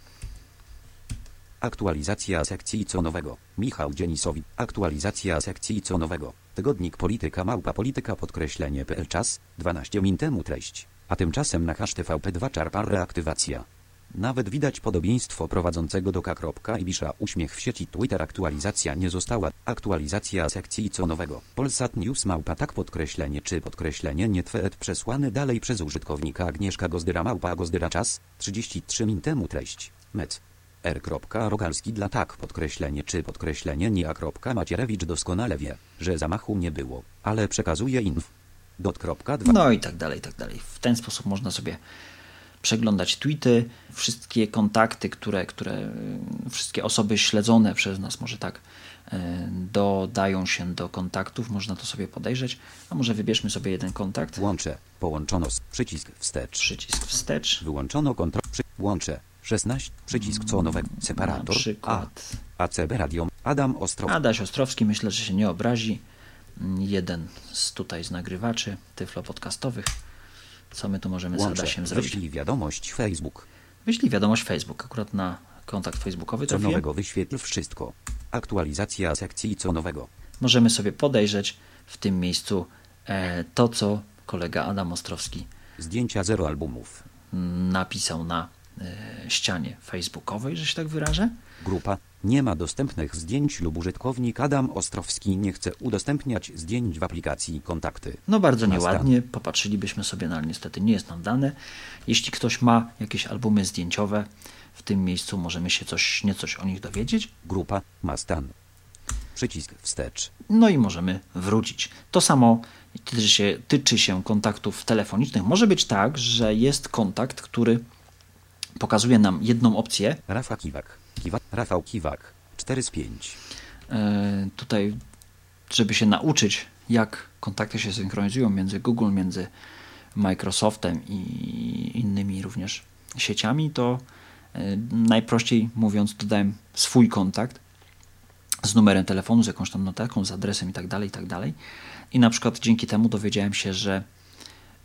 Aktualizacja sekcji co nowego. Michał Dzienisowi. Aktualizacja sekcji co nowego. Tygodnik Polityka Małpa Polityka podkreślenie PL czas 12 min temu treść. A tymczasem na hash TVP2 czarpar reaktywacja. Nawet widać podobieństwo prowadzącego do K. Ibisza uśmiech w sieci Twitter aktualizacja nie została. Aktualizacja sekcji co nowego. Polsat News małpa tak podkreślenie czy podkreślenie nie tweet przesłany dalej przez użytkownika Agnieszka Gozdyra małpa Gozdyra czas 33 min temu treść. Met. R. Rogalski dla tak podkreślenie czy podkreślenie nie a. Macierewicz doskonale wie, że zamachu nie było, ale przekazuje inf. Dot. Dwa. No i tak dalej, i tak dalej. W ten sposób można sobie przeglądać tweety, wszystkie kontakty, które, które y, wszystkie osoby śledzone przez nas, może tak, y, dodają się do kontaktów, można to sobie podejrzeć. A może wybierzmy sobie jeden kontakt, Łącze. Połączono z przycisk wstecz. przycisk wstecz, Wyłączono kontrol. Przy... Łącze. 16. Przycisk co nowego. na Separator. A. ACB Radio. Adam Ostro. Adaś Ostrowski, myślę, że się nie obrazi. Jeden z tutaj z nagrywaczy tyflo podcastowych. Co my tu możemy z Łącze. Adasiem zrobić? Wyślij wiadomość Facebook. Wyślij wiadomość Facebook, akurat na kontakt facebookowy Co nowego wyświetl wszystko. Aktualizacja sekcji co nowego. Możemy sobie podejrzeć w tym miejscu e, to, co kolega Adam Ostrowski Zdjęcia zero albumów. mm, napisał na ścianie facebookowej, że się tak wyrażę. Grupa. Nie ma dostępnych zdjęć lub użytkownik Adam Ostrowski nie chce udostępniać zdjęć w aplikacji kontakty. No bardzo Ma stan. nieładnie, popatrzylibyśmy sobie, no ale niestety nie jest nam dane. Jeśli ktoś ma jakieś albumy zdjęciowe, w tym miejscu możemy się coś, niecoś o nich dowiedzieć. Grupa. Ma stan. Przycisk wstecz. No i możemy wrócić. To samo tyczy się, tyczy się kontaktów telefonicznych. Może być tak, że jest kontakt, który pokazuje nam jedną opcję. Rafa Kiwak. Kiwak. Rafał Kiwak. 4 z 5. E, tutaj, żeby się nauczyć, jak kontakty się synchronizują między Google, między Microsoftem i innymi również sieciami, to e, najprościej mówiąc, dodałem swój kontakt z numerem telefonu, z jakąś tam notatką, z adresem i tak dalej, i tak dalej. I na przykład dzięki temu dowiedziałem się, że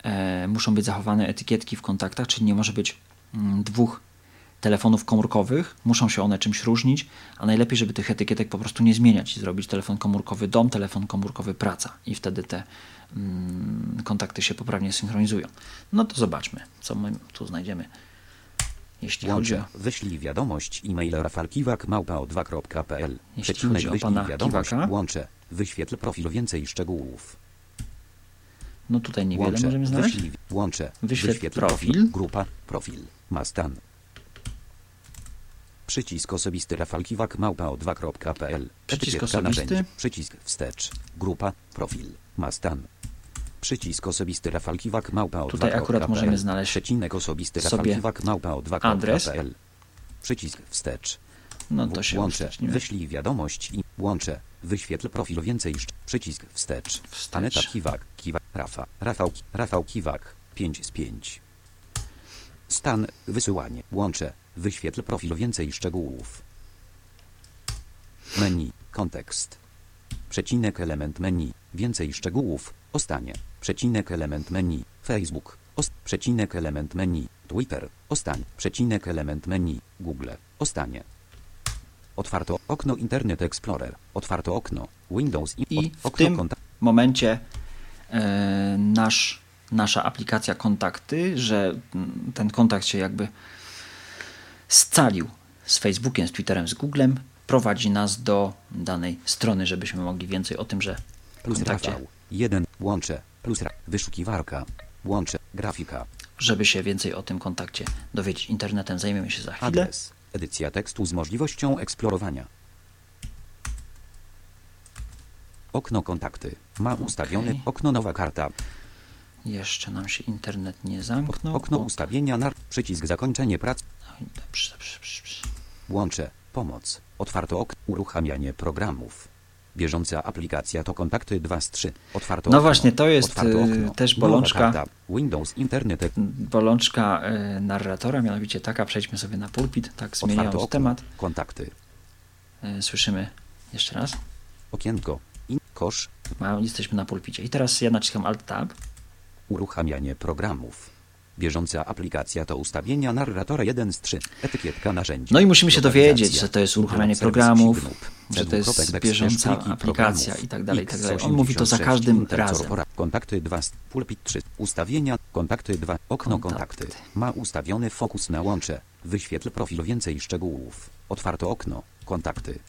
e, muszą być zachowane etykietki w kontaktach, czyli nie może być dwóch telefonów komórkowych, muszą się one czymś różnić, a najlepiej, żeby tych etykietek po prostu nie zmieniać i zrobić telefon komórkowy dom, telefon komórkowy praca i wtedy te mm, kontakty się poprawnie synchronizują. No to zobaczmy, co my tu znajdziemy. Jeśli chodzi Łącze. o Wyślij wiadomość e-mail rafalkiwak małpa o 2.pl. Jeśli Przecinek chodzi o wyślij pana wiadomość. Kiwaka. Łącze. Wyświetl profil więcej szczegółów. No tutaj niewiele Łącze. możemy znaleźć. Wyślij, łącze. Wyświetl profil. Grupa. Profil. Ma stan. Przycisk osobisty Rafalkiwak małpa o 2.pl. Przycisk osobisty. narzędzi. Przycisk wstecz. Grupa. Profil. Ma stan. Przycisk osobisty Rafalkiwak małpa o Tutaj 2.pl. akurat możemy znaleźć Przecinek osobisty sobie Rafalkiwak małpa o 2.pl. adres. Przycisk wstecz. No to się uszczęśliwia. Wyślij wiadomość i łącze. Wyświetl profil więcej. szcz- Przycisk wstecz. Wstecz. Aneta Kiwak. Kiwak. Rafa. Rafał. Rafał Kiwak. 5 z 5. Stan. Wysyłanie. Łącze. Wyświetl profil więcej szczegółów. Menu. Kontekst. Przecinek element menu. Więcej szczegółów. Ostanie. Przecinek element menu. Facebook. Ost. Przecinek element menu. Twitter. Ostań. Przecinek element menu. Google. Ostanie. Otwarto okno Internet Explorer. Otwarto okno Windows i, I od, w okno tym momencie e, nasz, nasza aplikacja kontakty, że ten kontakt się jakby scalił z Facebookiem, z Twitterem, z Googlem, prowadzi nas do danej strony, żebyśmy mogli więcej o tym, że w plus kontakcie, Rafał. 1 łącze plus wyszukiwarka. Łącze grafika. żeby się więcej o tym kontakcie dowiedzieć. Internetem zajmiemy się za chwilę. Adres. Edycja tekstu z możliwością eksplorowania. Okno kontakty. Ma ustawiony okno nowa karta. Jeszcze nam się internet nie zamknął. Okno ustawienia nar... Przycisk zakończenie prac. no i dobrze, dobrze, dobrze. Łącze. Pomoc. Otwarto ok. Uruchamianie programów. Bieżąca aplikacja to kontakty 2 z 3. Otwarto No okno. właśnie, to jest, y, okno. też bolączka. karta. Windows Internet. Bolączka e, narratora, mianowicie taka, przejdźmy sobie na pulpit, tak zmieniając okno. temat. Kontakty. E, Słyszymy jeszcze raz. Okienko. In. Kosz. Ma, jesteśmy na pulpicie. I teraz ja naciskam Alt Tab. Uruchamianie programów. Bieżąca aplikacja to ustawienia narratora 1 z 3. Etykietka narzędzi. No i musimy się dowiedzieć, że to jest uruchamianie programów, że to jest bieżąca aplikacja i tak dalej, i tak dalej. X86 On mówi to za każdym razem. Kontakty 2, z- pulpit 3, ustawienia, kontakty 2, okno Kontakty. kontakty. Ma ustawiony fokus na łącze. Wyświetl profil więcej szczegółów. Otwarto okno, kontakty.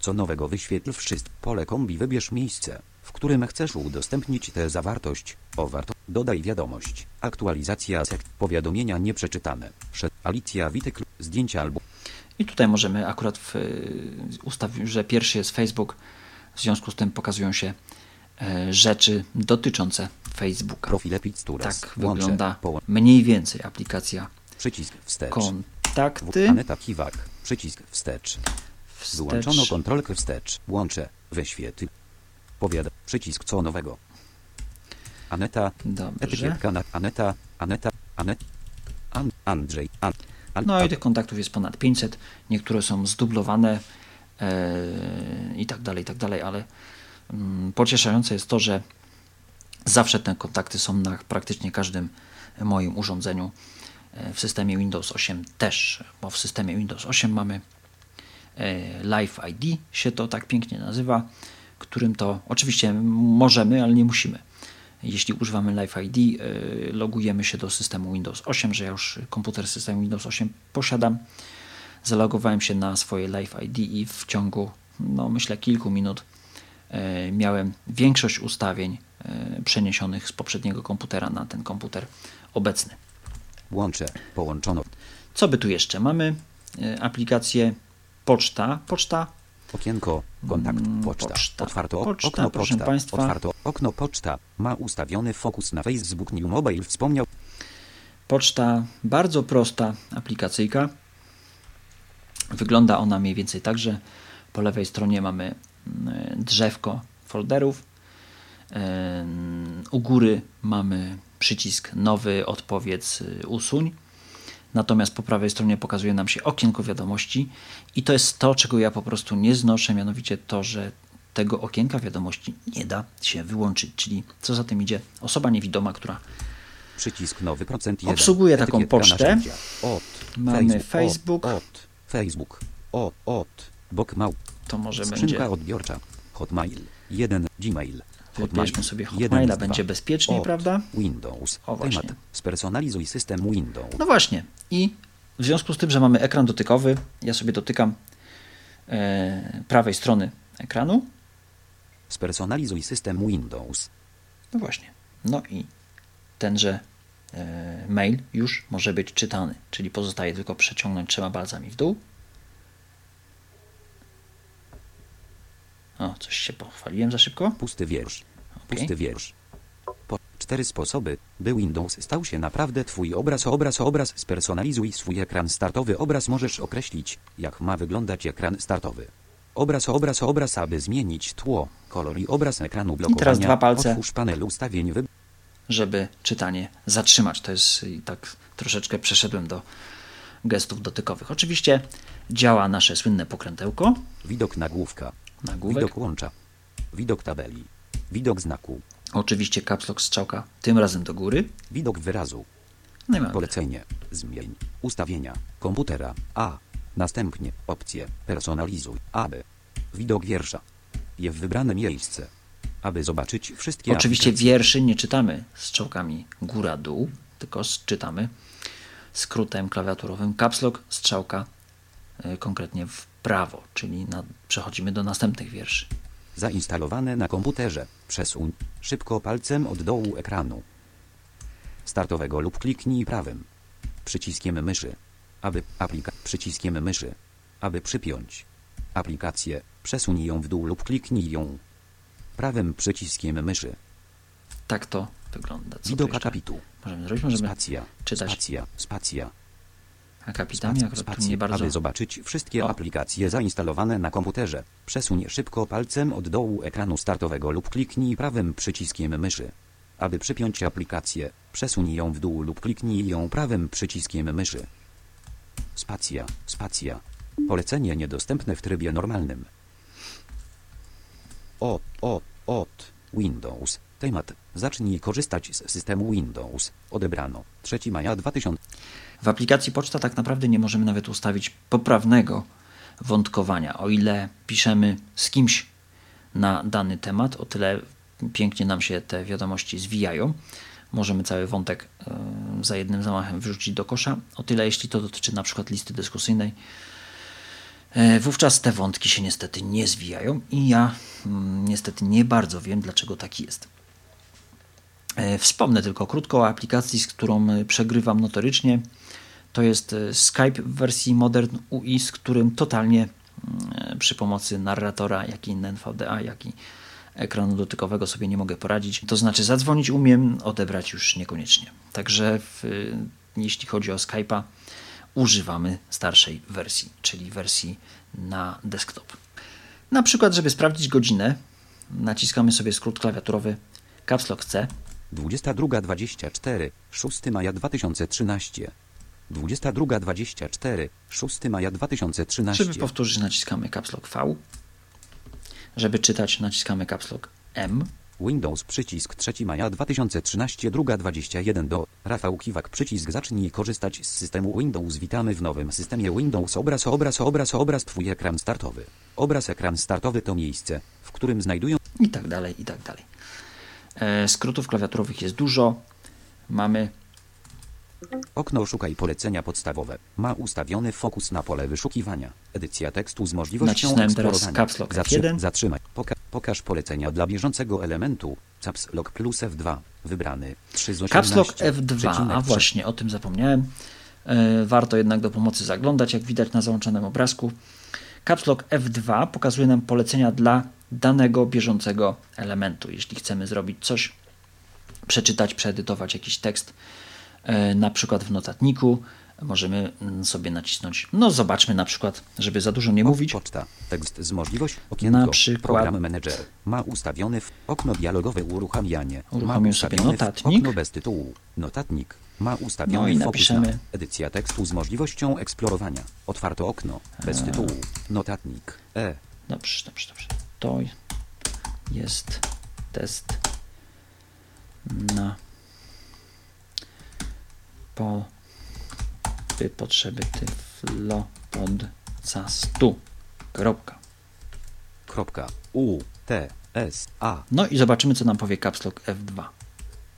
Co nowego wyświetl wszystko. Pole kombi wybierz miejsce, w którym chcesz udostępnić tę zawartość. O warto. Dodaj wiadomość. Aktualizacja sekt. Powiadomienia nieprzeczytane. Przed. Alicja Witek. Zdjęcia albo. I tutaj możemy akurat w, ustawić, że pierwszy jest Facebook, w związku z tym pokazują się e, rzeczy dotyczące Facebooka. Profile Pictures. Tak Łącze. wygląda mniej więcej aplikacja Przycisk wstecz. kontakty. Aneta Kiwak. Przycisk wstecz. Wyłączono Wstecz. kontrolkę wstecz. Łącze. Wyświetl. Powiada. Przycisk co nowego. Aneta. Dobrze. Etykietka na Aneta. Aneta. Anet. An, Andrzej. An, an, No i tych kontaktów jest ponad 500. Niektóre są zdublowane e, i tak dalej, i tak dalej, ale mm, pocieszające jest to, że zawsze te kontakty są na praktycznie każdym moim urządzeniu. E, W systemie Windows 8 też, bo w systemie Windows 8 mamy e, Live ID, się to tak pięknie nazywa, którym to oczywiście możemy, ale nie musimy. Jeśli używamy Live ID, y, logujemy się do systemu Windows 8, że ja już komputer z systemu Windows 8 posiadam. Zalogowałem się na swoje Live ID i w ciągu, no myślę, kilku minut y, miałem większość ustawień y, przeniesionych z poprzedniego komputera na ten komputer obecny. Łącze. Połączono. Co by tu jeszcze? Mamy aplikację Poczta. Poczta Okienko. Kontakt. Mm, Poczta. poczta. Otwarto Poczta, okno proszę poczta. państwa. Otwarto okno poczta. Ma ustawiony fokus na Facebook New Mobile. Wspomniał. Poczta bardzo prosta aplikacyjka. Wygląda ona mniej więcej tak, że po lewej stronie mamy mm, drzewko folderów. U góry mamy przycisk nowy, odpowiedz, y, usuń. Natomiast po prawej stronie pokazuje nam się okienko wiadomości i to jest to, czego ja po prostu nie znoszę, mianowicie to, że tego okienka wiadomości nie da się wyłączyć. Czyli co za tym idzie, osoba niewidoma, która Przycisk nowy procent 1. Obsługuję taką Etykietka pocztę. Od. Mamy Facebook. Od. od Facebook. O. Od. Bokmał. to może Skrzynka będzie odbiorcza. Hotmail. 1. Gmail. Hotmail. Wybierzmy sobie Hotmaila, będzie bezpieczniej, Od. prawda? Windows. O, właśnie. Temat. Spersonalizuj system Windows. No właśnie. I w związku z tym, że mamy ekran dotykowy, ja sobie dotykam e, prawej strony ekranu. Spersonalizuj system Windows. No właśnie. No i tenże e, mail już może być czytany, czyli pozostaje tylko przeciągnąć trzema palcami w dół. O, coś się pochwaliłem za szybko. Pusty wiersz. Okej. Pusty wiersz. Po cztery sposoby, by Windows stał się naprawdę Twój obraz. Obraz, obraz. Spersonalizuj swój ekran startowy. Obraz możesz określić, jak ma wyglądać ekran startowy. Obraz, obraz, obraz, aby zmienić tło, kolor i obraz ekranu blokowania. teraz dwa palce. Otwórz panel ustawień. Wy... żeby czytanie zatrzymać. To jest i tak troszeczkę przeszedłem do gestów dotykowych. Oczywiście działa nasze słynne pokrętełko, Widok nagłówka. Nagłówek. Widok łącza. Widok tabeli. Widok znaku. Oczywiście caps lock strzałka, tym razem do góry. Widok wyrazu. No. Polecenie. Zmień. Ustawienia. Komputera. A. Następnie. Opcje. Personalizuj. AB. Widok wiersza. Je w wybrane miejsce. Aby zobaczyć wszystkie Oczywiście aplikacje. wierszy nie czytamy strzałkami góra-dół, tylko czytamy skrótem klawiaturowym caps lock strzałka y, konkretnie w prawo, czyli na, przechodzimy do następnych wierszy. Zainstalowane na komputerze. Przesuń. Szybko palcem od dołu ekranu. Startowego lub kliknij prawym. Przyciskiem myszy. Aby aplika przyciskiem myszy. Aby przypiąć aplikację, przesuń ją w dół lub kliknij ją prawym przyciskiem myszy. Tak to wygląda. Co Widok akapitu. Możemy zrobić, możemy Spacja. czytać Spacja. Spacja. Tu spację, bardzo... Aby zobaczyć wszystkie O. aplikacje zainstalowane na komputerze, przesuń szybko palcem od dołu ekranu startowego lub kliknij prawym przyciskiem myszy. Aby przypiąć aplikację, przesuń ją w dół lub kliknij ją prawym przyciskiem myszy. Spacja, spacja. Polecenie niedostępne w trybie normalnym. O, o, od, Windows. Temat. Zacznij korzystać z systemu Windows. Odebrano. 3 maja 2000. W aplikacji Poczta tak naprawdę nie możemy nawet ustawić poprawnego wątkowania. O ile piszemy z kimś na dany temat, o tyle pięknie nam się te wiadomości zwijają. Możemy cały wątek e, za jednym zamachem wrzucić do kosza. O tyle jeśli to dotyczy na przykład listy dyskusyjnej, e, wówczas te wątki się niestety nie zwijają i ja mm, niestety nie bardzo wiem, dlaczego tak jest. E, Wspomnę tylko krótko o aplikacji, z którą przegrywam notorycznie. To jest e, Skype w wersji Modern UI, z którym totalnie mm, przy pomocy narratora, jak i NVDA, jak i ekranu dotykowego sobie nie mogę poradzić. To znaczy zadzwonić umiem, odebrać już niekoniecznie. Także w, jeśli chodzi o Skype'a, używamy starszej wersji, czyli wersji na desktop. Na przykład, żeby sprawdzić godzinę, naciskamy sobie skrót klawiaturowy Caps Lock C 22.24, 6 maja 2013. 22.24, 6 maja 2013. Żeby powtórzyć, naciskamy Caps Lock V. Żeby czytać, naciskamy Caps Lock M. Windows przycisk 3 maja 2013 druga 21 do Rafał Kiwak przycisk zacznij korzystać z systemu Windows witamy w nowym systemie Windows obraz obraz obraz obraz twój ekran startowy obraz ekran startowy to miejsce w którym znajdują i tak dalej, i tak dalej. E, skrótów klawiaturowych jest dużo. Mamy okno szukaj polecenia podstawowe. Ma ustawiony fokus na pole wyszukiwania. Edycja tekstu z możliwością Nacisnąłem teraz caps lock Zatrzy- F1. zatrzymaj Poka pokaż polecenia dla bieżącego elementu. Caps lock plus F2 wybrany. 3 z 18 Caps Lock F2, przecinek a właśnie o tym zapomniałem. E, Warto jednak do pomocy zaglądać, jak widać na załączonym obrazku. Caps Lock F2 pokazuje nam polecenia dla danego bieżącego elementu. Jeśli chcemy zrobić coś, przeczytać, przeedytować jakiś tekst, na przykład w notatniku, możemy mm, sobie nacisnąć. No, zobaczmy na przykład, żeby za dużo nie mówić. Poczta. Tekst z możliwość. Okienko. Na przykład- Program Manager. Ma ustawiony w okno dialogowe uruchamianie. Ma Uruchomię sobie notatnik. Okno bez tytułu. Notatnik. Ma ustawiony No i napiszemy- na edycja tekstu z możliwością eksplorowania. Otwarte okno. Bez tytułu. Notatnik. E. Dobrze, dobrze, dobrze. To jest test na po by potrzeby tyflo podcastu. Kropka. Kropka. U. T. S. A. No i zobaczymy, co nam powie Caps Lock F2.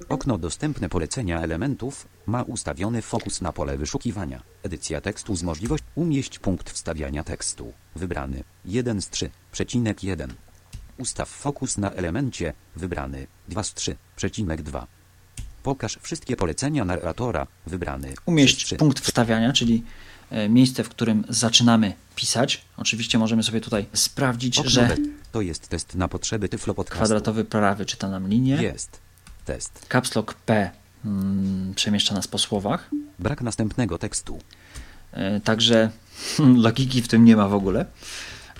Okno dostępne polecenia elementów ma ustawiony fokus na pole wyszukiwania. Edycja tekstu z możliwość umieść punkt wstawiania tekstu. Wybrany 1 z 3, przecinek 1. Ustaw fokus na elemencie. Wybrany 2 z 3, przecinek 2. Pokaż wszystkie polecenia narratora. Wybrany 3 z Umieść 3. punkt wstawiania, czyli e, miejsce, w którym zaczynamy pisać. Oczywiście możemy sobie tutaj sprawdzić, Okno że. To jest test na potrzeby Tyflo Podcastu. kwadratowy prawy czyta nam linię. Jest. Test. Caps Lock P mm, przemieszcza nas po słowach. Brak następnego tekstu. E, Także logiki w tym nie ma w ogóle.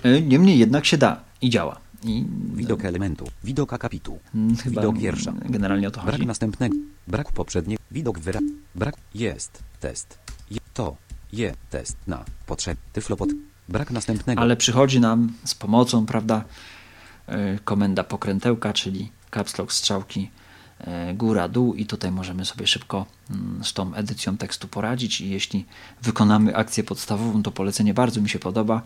E, Niemniej jednak się da i działa. I Widok elementu. Widok akapitu. mm, chyba Widok wiersza. generalnie o to Brak chodzi. następnego. Brak poprzedniego. Widok wyra. Brak. Jest. Test. Je, to. Je. Test. Na. Potrzeb. Tyflopod. Brak następnego. Ale przychodzi nam z pomocą, prawda, e, komenda pokrętełka, czyli caps lock strzałki e, góra, dół i tutaj możemy sobie szybko mm, z tą edycją tekstu poradzić i jeśli wykonamy akcję podstawową, to polecenie bardzo mi się podoba,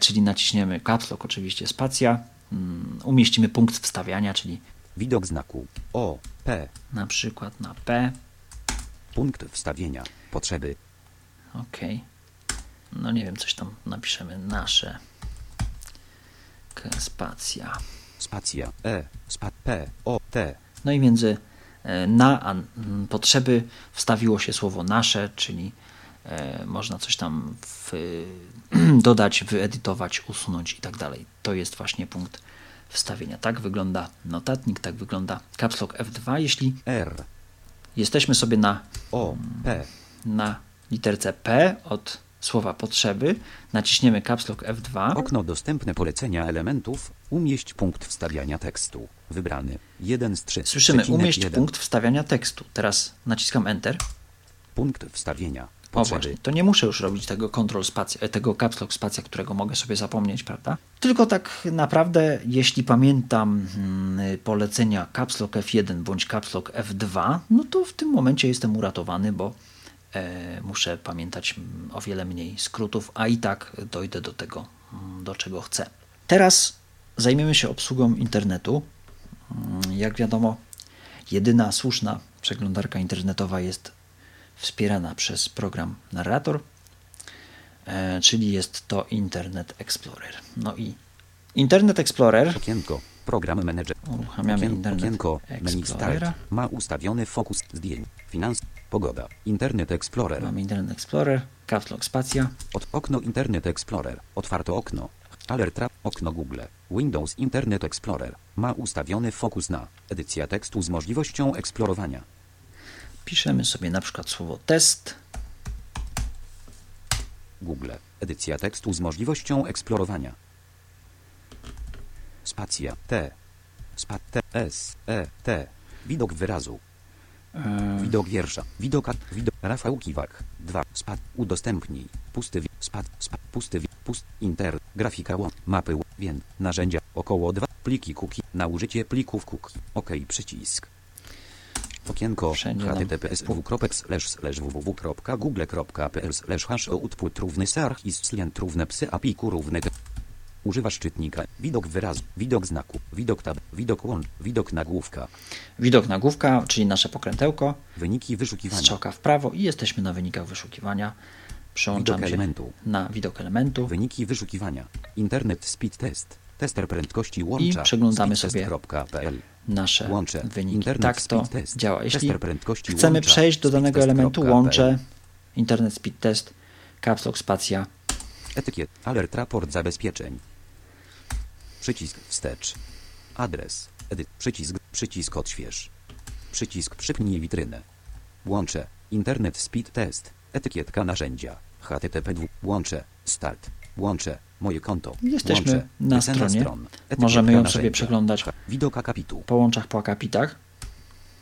czyli naciśniemy caps lock, oczywiście spacja, mm, umieścimy punkt wstawiania, czyli Widok znaku. O. P. na przykład na P, Punkt wstawienia. Potrzeby. ok, no nie wiem, coś tam napiszemy, nasze, K- spacja, Spacja. E. Spa. P. O. T. No i między e, na a potrzeby wstawiło się słowo nasze, czyli e, można coś tam w, dodać, wyedytować, usunąć i tak dalej. To jest właśnie punkt wstawienia. Tak wygląda notatnik, tak wygląda Caps Lock F2. Jeśli R, jesteśmy sobie na, O, P, na literce P od słowa potrzeby, naciśniemy Caps Lock F2. okno dostępne polecenia elementów, umieść punkt wstawiania tekstu, wybrany, 1 z 3. Słyszymy umieść jeden. punkt wstawiania tekstu. Teraz naciskam Enter. Punkt wstawienia, potrzeby, to nie muszę już robić tego control spacja, e, tego caps lock spacja, którego mogę sobie zapomnieć, prawda? Tylko tak naprawdę, jeśli pamiętam mm, polecenia caps lock F1 bądź caps lock F2, no to w tym momencie jestem uratowany, bo e, muszę pamiętać mm, o wiele mniej skrótów, a i tak dojdę do tego, mm, do czego chcę. Teraz zajmiemy się obsługą internetu. Jak wiadomo, jedyna słuszna przeglądarka internetowa jest wspierana przez program Narrator, e, czyli jest to Internet Explorer. No i Internet Explorer okienko, program manager, uruchamiamy Okien, Internet okienko, menu start, ma ustawiony fokus zdjęć, finans, pogoda, Internet Explorer, Mamy Internet Explorer, Caps Spacja, od okno Internet Explorer, otwarte okno, Alertra, okno Google, Windows Internet Explorer, ma ustawiony fokus na edycja tekstu z możliwością eksplorowania, piszemy sobie na przykład słowo test, Google, edycja tekstu z możliwością eksplorowania, spacja, T, spat, T, S, E, T, widok wyrazu, e, Widok wiersza. Widok, widok Rafał Kiwak. 2. Spad. Udostępnij. Pusty. Spad. Spad. Pusty. Pust. Inter. Grafika łąk. Mapy. Wię. Narzędzia. Około 2. Pliki cookie. Na użycie plików cookie. OK. Przycisk. Okienko Wszędzie https www.www.google.pl hash output równy sarch i slient równe psy apiku równy te- Używasz czytnika. Widok wyrazu. Widok znaku. Widok tab. Widok łącz. Widok nagłówka. widok nagłówka, czyli nasze pokrętełko, Wyniki wyszukiwania. strzałka w prawo i jesteśmy na wynikach wyszukiwania. Przełączamy Widok się elementu. na widok elementu Wyniki wyszukiwania. Internet Speed Test. Tester prędkości łącza. przeglądamy sobie nasze Łącze. wyniki. Internet tak to działa. Jeśli Tester prędkości chcemy łącza. przejść do danego elementu, łączę Internet Speed Test, Caps Lock Spacja, Etykiet. Alert raport zabezpieczeń. Przycisk wstecz. Adres. Edyt. Przycisk. Przycisk odśwież. Przycisk przypnij witrynę. Łącze. Internet Speed Test. Etykietka narzędzia. HTTP. Łącze. Start. Łącze. Moje konto. Jesteśmy Łącze. na Wycena stronie. Stron. Możemy ją sobie przeglądać. Widok akapitu. po łączach, po akapitach.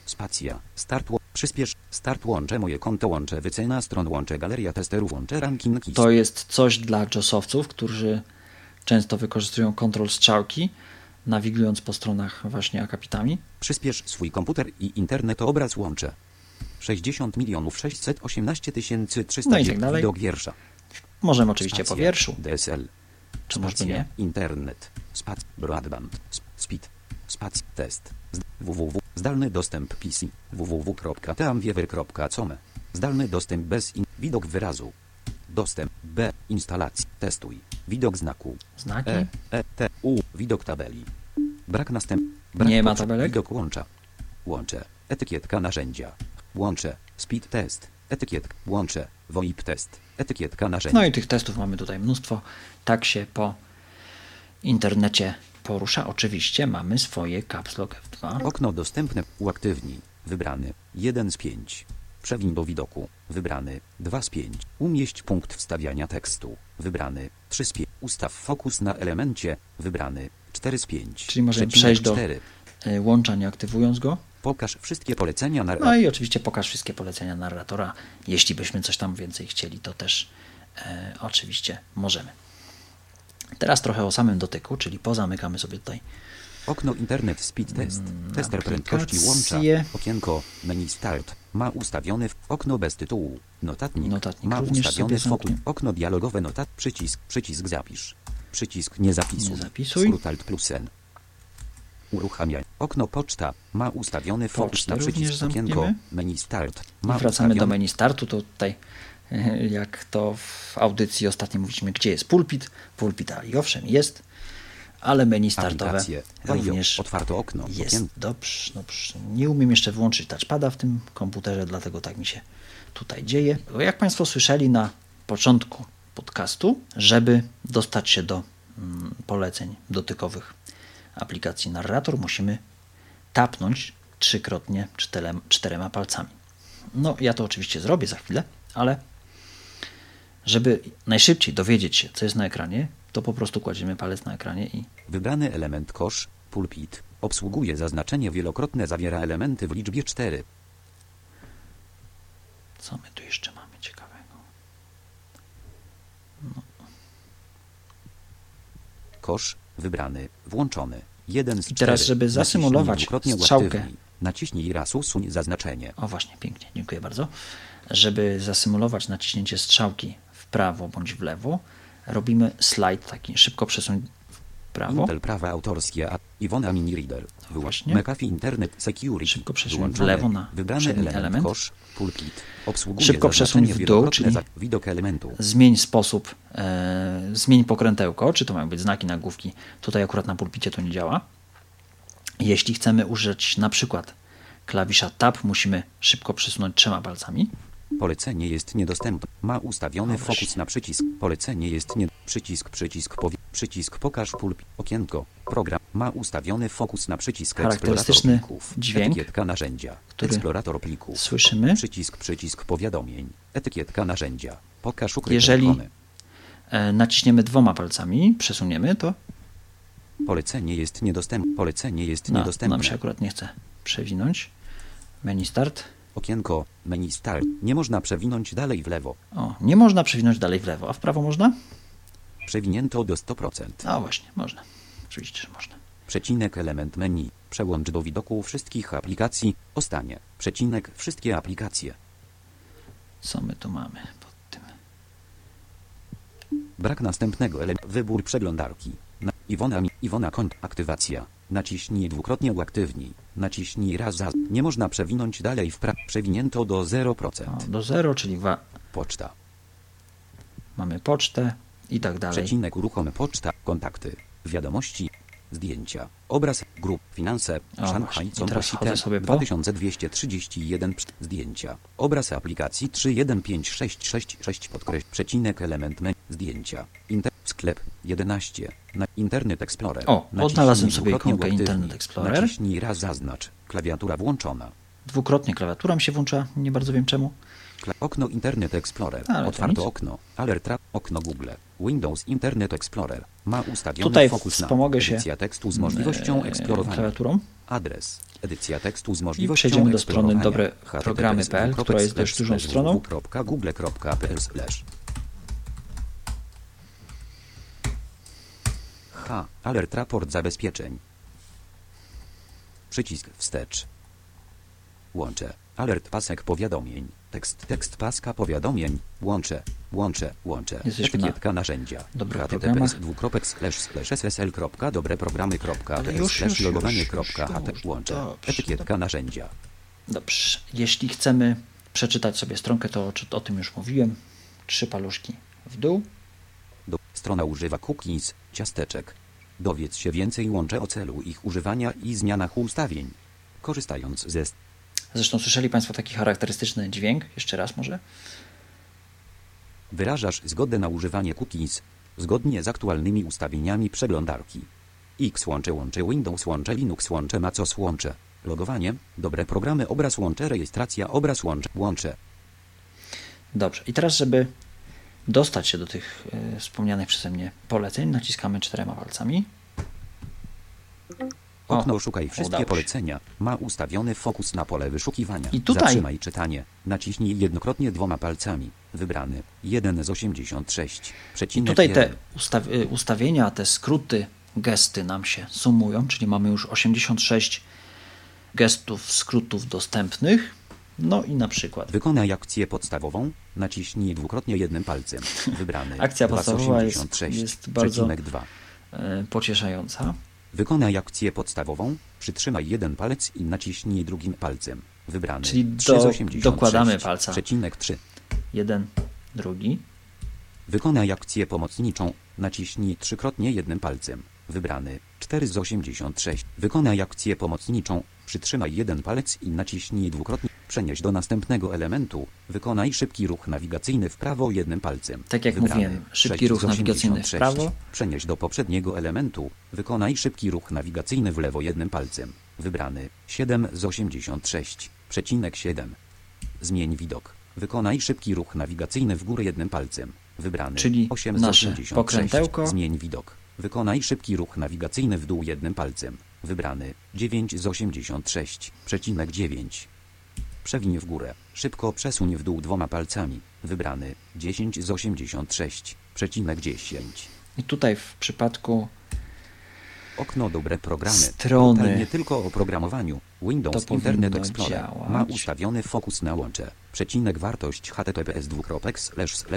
Spacja. Start. Przyspiesz. Start łącze. Moje konto łącze. Wycena stron łącze. Galeria testerów łącze. Ranking. To jest coś dla JOSowców, którzy często wykorzystują kontrol strzałki, nawigując po stronach właśnie akapitami. Przyspiesz swój komputer i internet obraz łącze. 60 milionów 618 tysięcy 300 No i tak dalej. widok wiersza. Możemy oczywiście po Spacja, wierszu. DSL. Czy może nie? Internet. Spac. Broadband. Sp- Speed. Spac. Test. Www. Zdalny dostęp PC. www.teamwiewer.com. Zdalny dostęp bez in- widok wyrazu. Dostęp B. Instalacji. Testuj. Widok znaku. Znaki. E, E, T, U, widok tabeli. Brak następ. Brak Nie ma tabelek? Widok łącza. Łącze. Etykietka narzędzia. Łącze. Speed test. Etykietka. Łącze. VoIP test. Etykietka narzędzia. No i tych testów mamy tutaj mnóstwo. Tak się po internecie porusza. Oczywiście mamy swoje Caps Lock F2. Okno dostępne. Uaktywnij. Wybrany. 1 z 5. Przewiń do widoku. Wybrany. 2 z 5. Umieść punkt wstawiania tekstu. Wybrany. 3 z 5. Ustaw fokus na elemencie. Wybrany. 4 z 5. Czyli możemy przejść do 4. y, łącza nie aktywując go. Pokaż wszystkie polecenia na No i oczywiście pokaż wszystkie polecenia narratora. Jeśli byśmy coś tam więcej chcieli, to też e, oczywiście możemy. Teraz trochę o samym dotyku, czyli pozamykamy sobie tutaj Okno Internet Speed Test. Tester prędkości łącza. Okienko Menu Start. Ma ustawiony w okno bez tytułu. Notatnik. Notatnik ma ustawiony fokus. Okno dialogowe notat. Przycisk. Przycisk zapisz. Przycisk nie zapisuj. Nie zapisuj. Skrót Alt plus N. Uruchamia. Okno poczta. Ma ustawiony Pocztę na przycisk. Okienko. Menu Start. I Ma wracamy do ustawiony- menu startu, to tutaj e, jak to w audycji ostatnio mówiliśmy, gdzie jest pulpit. Pulpit, i owszem jest, ale menu startowe Aplikacje. Również Otwarte okno. jest. Okien- Dobrze, dobrze. Nie umiem jeszcze włączyć touchpada w tym komputerze, dlatego tak mi się tutaj dzieje. Jak Państwo słyszeli na początku podcastu, żeby dostać się do mm, poleceń dotykowych aplikacji narrator musimy tapnąć trzykrotnie czterema, czterema palcami. No, ja to oczywiście zrobię za chwilę, ale żeby najszybciej dowiedzieć się, co jest na ekranie, to po prostu kładziemy palec na ekranie i Wybrany element kosz, pulpit, obsługuje zaznaczenie wielokrotne, zawiera elementy w liczbie 4. co my tu jeszcze mamy ciekawego? Kosz, wybrany, włączony. Jeden z I teraz, czterech. żeby zasymulować strzałkę. Naciśnij raz usuń zaznaczenie. O właśnie, pięknie, dziękuję bardzo. Żeby zasymulować naciśnięcie strzałki w prawo bądź w lewo, robimy slajd taki, szybko przesuń prawo. Intel prawa autorskie a Iwona Mini Reader. Wyłącz. właśnie. McAfee Internet Security. Szybko przesuń w lewo na Wybrany element, element. kosz, pulpit. Obsługuje Szybko przesuń w dół, czyli za widok elementu. Zmień sposób, e, zmień pokrętełko, czy to mają być znaki nagłówki. Tutaj akurat na pulpicie to nie działa. Jeśli chcemy użyć na przykład klawisza Tab, musimy szybko przesunąć trzema palcami. Polecenie jest niedostępne. Ma ustawiony fokus na przycisk. Polecenie jest nie. Przycisk, przycisk, powie... przycisk pokaż pulpit. Okienko. Program. Ma ustawiony fokus na przycisk Charakterystyczny dźwięk, Etykietka narzędzia. który Eksplorator plików. słyszymy. Przycisk, przycisk powiadomień. Etykietka narzędzia. Pokaż ukryte Jeżeli ikony. e, naciśniemy dwoma palcami, przesuniemy to. Polecenie jest niedostępne. Polecenie jest No, niedostępne. nam się akurat nie chce przewinąć. Menu Start. Okienko. Menu start. Nie można przewinąć dalej w lewo. O, nie można przewinąć dalej w lewo, a w prawo można? Przewinięto do 100%. A właśnie, można. Oczywiście, że można. Przecinek element menu. Przełącz do widoku wszystkich aplikacji. Ostanie. Przecinek wszystkie aplikacje. Co my tu mamy pod tym? Brak następnego elementu. Wybór przeglądarki. Na Iwona. Iwona kont. Aktywacja. Naciśnij dwukrotnie uaktywnij. Naciśnij raz za. Nie można przewinąć dalej w pra. Przewinięto do 0%. O, do 0, czyli wa- Poczta. mamy pocztę i tak dalej. Przecinek uruchom poczta. Kontakty. Wiadomości. Zdjęcia. Obraz. Grup. Finanse. O, właśnie. Szanghaj. I teraz Composite, sobie po- 2231. przy- Zdjęcia. Obraz aplikacji 315666 podkreś. Przecinek element menu. Zdjęcia. Inter sklep 11. Na Internet Explorer. O, Naciśnij odnalazłem sobie ikonkę. Internet Explorer. Naciśnij raz zaznacz. Klawiatura włączona. Dwukrotnie klawiatura mi się włącza, nie bardzo wiem czemu. Okno Internet Explorer. Ale Otwarte okno. Alert tra- Okno Google. Windows Internet Explorer. Ma ustawiony Tutaj fokus na edycja tekstu z możliwością e, eksplorowania. klawiaturą. Adres. Edycja tekstu z I możliwością przejdziemy do strony dobreprogramy.pl, która jest dość dużą stroną. www.google.pl H. Alert raport zabezpieczeń. Przycisk wstecz. Łączę. Alert pasek powiadomień. Tekst. Tekst paska powiadomień. Łączę. Łączę. Łączę. Jesteśmy na Etykietka narzędzia. dobrych HTTPS dwukropek slash slash ssl.dobreprogramy.pl Ale już, slash już, już, logowanie.ht już, łączę. dobrze, Etykietka narzędzia. Dobrze. Jeśli chcemy przeczytać sobie stronkę, to o tym już mówiłem. Trzy paluszki w dół. Do, strona używa cookies, ciasteczek. Dowiedz się więcej łączę o celu ich używania i zmianach ustawień. Korzystając ze Zresztą słyszeli Państwo taki charakterystyczny dźwięk. Jeszcze raz może. wyrażasz zgodę na używanie cookies zgodnie z aktualnymi ustawieniami przeglądarki. X łącze łącze Windows łącze Linux łącze Macos łącze. Logowanie, dobre programy obraz łącze rejestracja obraz łącze łącze. Dobrze. I teraz, żeby dostać się do tych y, wspomnianych przeze mnie poleceń, naciskamy czterema palcami. O, Okno szukaj wszystkie polecenia. Ma ustawiony fokus na pole wyszukiwania. I tutaj- Zatrzymaj czytanie. Naciśnij jednokrotnie dwoma palcami. Wybrany. 1 z 86. I tutaj te 1. ustaw y, ustawienia, te skróty, gesty nam się sumują, czyli mamy już 86 gestów, skrótów dostępnych. No i na przykład Wykonaj akcję podstawową. Naciśnij dwukrotnie jednym palcem. Wybrany. Akcja 2 z podstawowa jest- 86. jest bardzo- Przecinek 2. y, pocieszająca. Wykonaj akcję podstawową. Przytrzymaj jeden palec i naciśnij drugim palcem. Wybrany. Czyli 3 z do- 86. dokładamy palca. Przecinek 3. Jeden, drugi. Wykonaj akcję pomocniczą. Naciśnij trzykrotnie jednym palcem. Wybrany. 4 z 86. Wykonaj akcję pomocniczą. Przytrzymaj jeden palec i naciśnij dwukrotnie. Przenieś do następnego elementu. Wykonaj szybki ruch nawigacyjny w prawo jednym palcem. Tak jak Wybrany. mówiłem, szybki 6 z ruch nawigacyjny w 86. prawo. Przenieś do poprzedniego elementu. Wykonaj szybki ruch nawigacyjny w lewo jednym palcem. Wybrany 7 z 86. Przecinek 7. Zmień widok. Wykonaj szybki ruch nawigacyjny w górę jednym palcem. Wybrany Czyli 8 z nasze 86. pokrętełko. Zmień widok. Wykonaj szybki ruch nawigacyjny w dół jednym palcem. Wybrany 9 z 86. Przecinek 9. Przewiń w górę. Szybko przesuń w dół dwoma palcami. Wybrany 10 z 86. Przecinek 10. I tutaj w przypadku Okno dobre programy. Strony. Portal nie tylko o programowaniu. Windows Internet Explorer działać. ma ustawiony fokus na łącze. Przecinek wartość https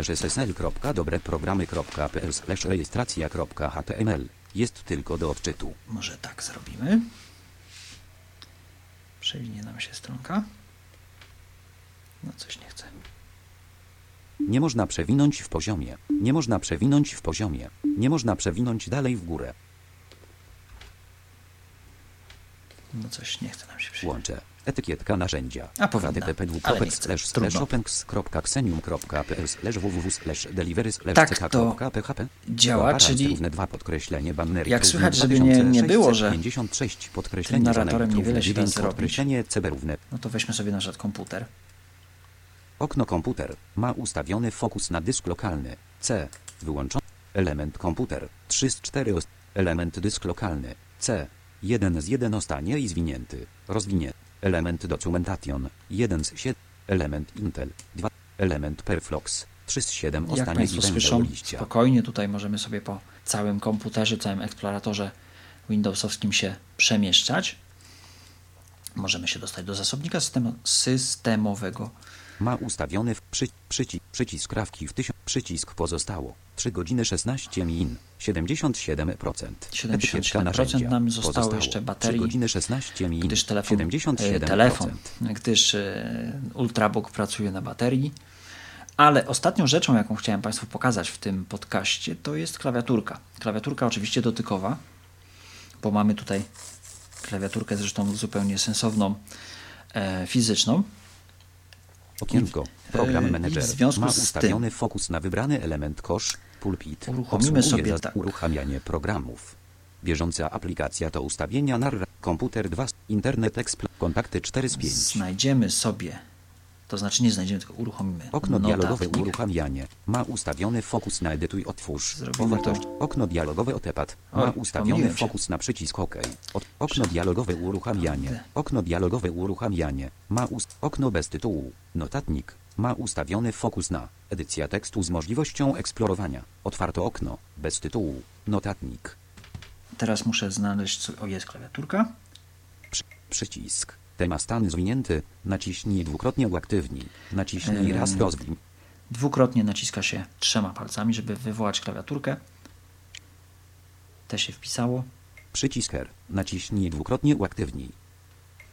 ssl.dobreprogramy.pl rejestracja.html jest tylko do odczytu. Może tak zrobimy. Przewinie nam się stronka. No coś nie chce. Nie można przewinąć w poziomie. Nie można przewinąć w poziomie. Nie można przewinąć dalej w górę. No coś nie chce nam się przyjść. Łącze. Etykietka narzędzia. A, powinna. Ale nie chcę. Delivery Tak to działa, czyli równe dwa podkreślenie bannery jak słychać, żeby nie- nie było, że 56 podkreślenie tym narratorem niewiele się da 9 zrobić. No to weźmy sobie na przykład komputer. Okno komputer ma ustawiony fokus na dysk lokalny. C. Wyłączony. Element komputer. 3 z 4 ost- Element dysk lokalny. C. 1 z 1 ostanie i zwinięty. Rozwinie. Element documentation. 1 z 7. Element Intel. 2. Element Perflox. 3 z 7 Jak ostanie i Państwo słyszą, spokojnie tutaj możemy sobie po całym komputerze, całym eksploratorze Windowsowskim się przemieszczać. Możemy się dostać do zasobnika systemo- systemowego. Ma ustawiony w przy, przyci, przycisk krawki w 1000. Przycisk pozostało. 3 godziny 16 min. 77%. 77% Etykieta narzędzia. nam zostało Pozostało jeszcze baterii, 3 godziny 16 min. Gdyż telefon, 77%. e, telefon gdyż e, Ultrabook pracuje na baterii. Ale ostatnią rzeczą, jaką chciałem Państwu pokazać w tym podcaście, to jest klawiaturka. Klawiaturka oczywiście dotykowa, bo mamy tutaj klawiaturkę zresztą zupełnie sensowną, e, fizyczną. Okienko. Program E, Manager. w związku Ma ustawiony fokus na wybrany element kosz, pulpit. Uruchomimy sobie za tak. uruchamianie programów. Bieżąca aplikacja to ustawienia narra. Komputer 2. Internet Explorer. Kontakty 4 z 5. Znajdziemy sobie, to znaczy nie znajdziemy, tylko uruchomimy Okno dialogowe notatnik. uruchamianie. Ma ustawiony fokus na edytuj otwórz. Zrobimy to. Okno dialogowe otepad. Ma Oj, ustawiony fokus na przycisk OK. Od, okno dialogowe uruchamianie. Okno dialogowe uruchamianie. Ma ust okno bez tytułu. Notatnik. Ma ustawiony fokus na edycja tekstu z możliwością eksplorowania. Otwarto okno. Bez tytułu. Notatnik. Teraz muszę znaleźć, co... o jest klawiaturka. Przy, przycisk. Tema stan zwinięty. Naciśnij dwukrotnie uaktywnij. Naciśnij raz Eee. rozwin. Dwukrotnie naciska się trzema palcami, żeby wywołać klawiaturkę. Te się wpisało. Przycisk R. Naciśnij dwukrotnie uaktywnij.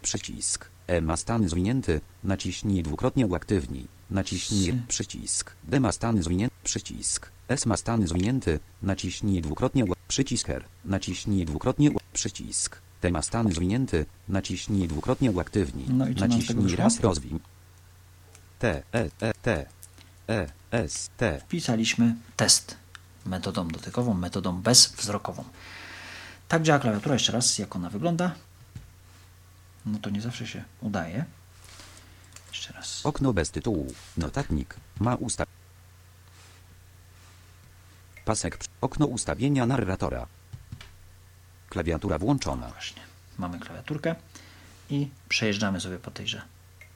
Przycisk. E ma stan zwinięty. Naciśnij dwukrotnie uaktywnij. Naciśnij S. przycisk. D ma stan zwinięty. Przycisk. S ma stan zwinięty. Naciśnij dwukrotnie u... Przycisk R. Naciśnij dwukrotnie u... Przycisk. T ma stan zwinięty. Naciśnij dwukrotnie uaktywnij. No i Naciśnij raz rozwin. T, E, E, T. E, S, T. Wpisaliśmy test metodą dotykową, metodą bezwzrokową. Tak działa klawiatura. Jeszcze raz, jak ona wygląda. No to nie zawsze się udaje. Jeszcze raz. Okno bez tytułu. Notatnik. Ma usta... Pasek. Okno ustawienia narratora. Klawiatura włączona. Właśnie. Mamy klawiaturkę i przejeżdżamy sobie po tejże.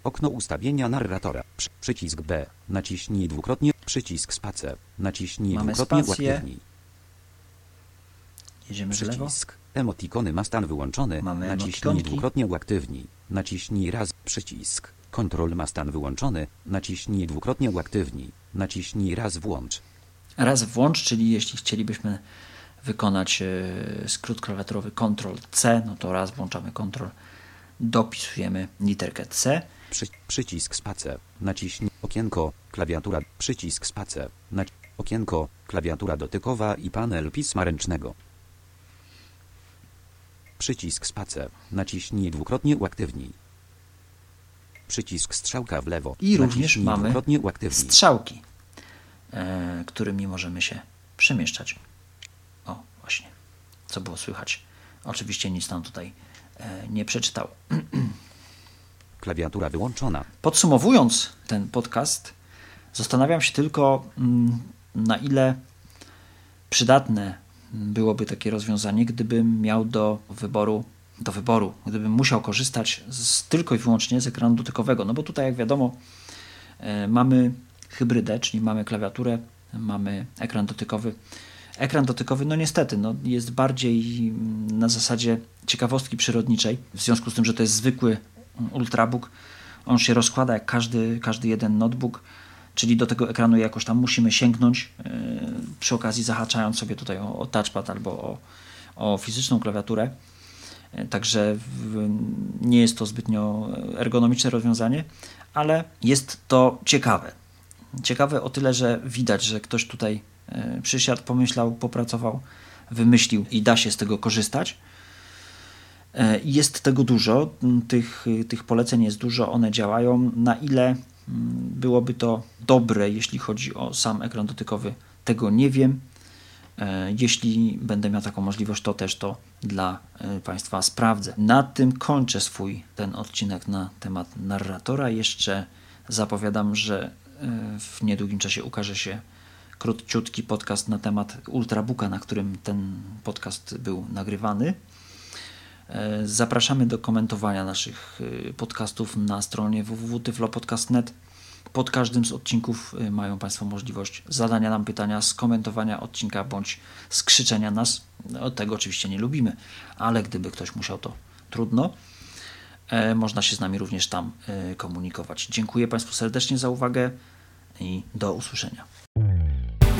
Okno ustawienia narratora. Przy- Przycisk B. Naciśnij dwukrotnie. Przycisk spacer. Naciśnij Mamy dwukrotnie spację. Jedziemy w lewo. Przycisk. Emotikony ma stan wyłączony. Mamy Naciśnij emotikonki. dwukrotnie uaktywnij. Naciśnij raz. Przycisk. Kontrol ma stan wyłączony. Naciśnij dwukrotnie uaktywnij. Naciśnij raz włącz. Raz włącz, czyli jeśli chcielibyśmy wykonać e, skrót klawiaturowy Ctrl-C, no to raz włączamy Ctrl, dopisujemy literkę C. Przy, przycisk spacer. Naciśnij okienko, klawiatura, przycisk spacer. Nac, okienko, klawiatura dotykowa i panel pisma ręcznego. Przycisk spacer. Naciśnij dwukrotnie uaktywnij. Przycisk strzałka w lewo. I również mamy strzałki, e, którymi możemy się przemieszczać. Co było słychać? Oczywiście nic nam tutaj e, nie przeczytał. Klawiatura wyłączona. Podsumowując ten podcast, zastanawiam się tylko, mm, na ile przydatne byłoby takie rozwiązanie, gdybym miał do wyboru, do wyboru, gdybym musiał korzystać z, tylko i wyłącznie z ekranu dotykowego. No bo tutaj, jak wiadomo, e, mamy hybrydę, czyli mamy klawiaturę, mamy ekran dotykowy. Ekran dotykowy, no niestety, no jest bardziej mm, na zasadzie ciekawostki przyrodniczej, w związku z tym, że to jest zwykły mm, ultrabook. On się rozkłada jak każdy, każdy jeden notebook, czyli do tego ekranu jakoś tam musimy sięgnąć, yy, przy okazji zahaczając sobie tutaj o, o touchpad albo o, o fizyczną klawiaturę. Yy, Także nie jest to zbytnio ergonomiczne rozwiązanie, ale jest to ciekawe. Ciekawe o tyle, że widać, że ktoś tutaj e, przysiadł, pomyślał, popracował, wymyślił i da się z tego korzystać. E, Jest tego dużo, tych, tych poleceń jest dużo, one działają. Na ile byłoby to dobre, jeśli chodzi o sam ekran dotykowy, tego nie wiem. E, Jeśli będę miał taką możliwość, to też to dla e, Państwa sprawdzę. Na tym kończę swój ten odcinek na temat narratora. Jeszcze zapowiadam, że e, w niedługim czasie ukaże się króciutki podcast na temat Ultrabooka, na którym ten podcast był nagrywany. E, Zapraszamy do komentowania naszych e, podcastów na stronie www.tyflopodcast.net. Pod każdym z odcinków e, mają Państwo możliwość zadania nam pytania, skomentowania odcinka bądź skrzyczenia nas. No, tego oczywiście nie lubimy, ale gdyby ktoś musiał, to trudno. E, Można się z nami również tam e, komunikować. Dziękuję Państwu serdecznie za uwagę i do usłyszenia.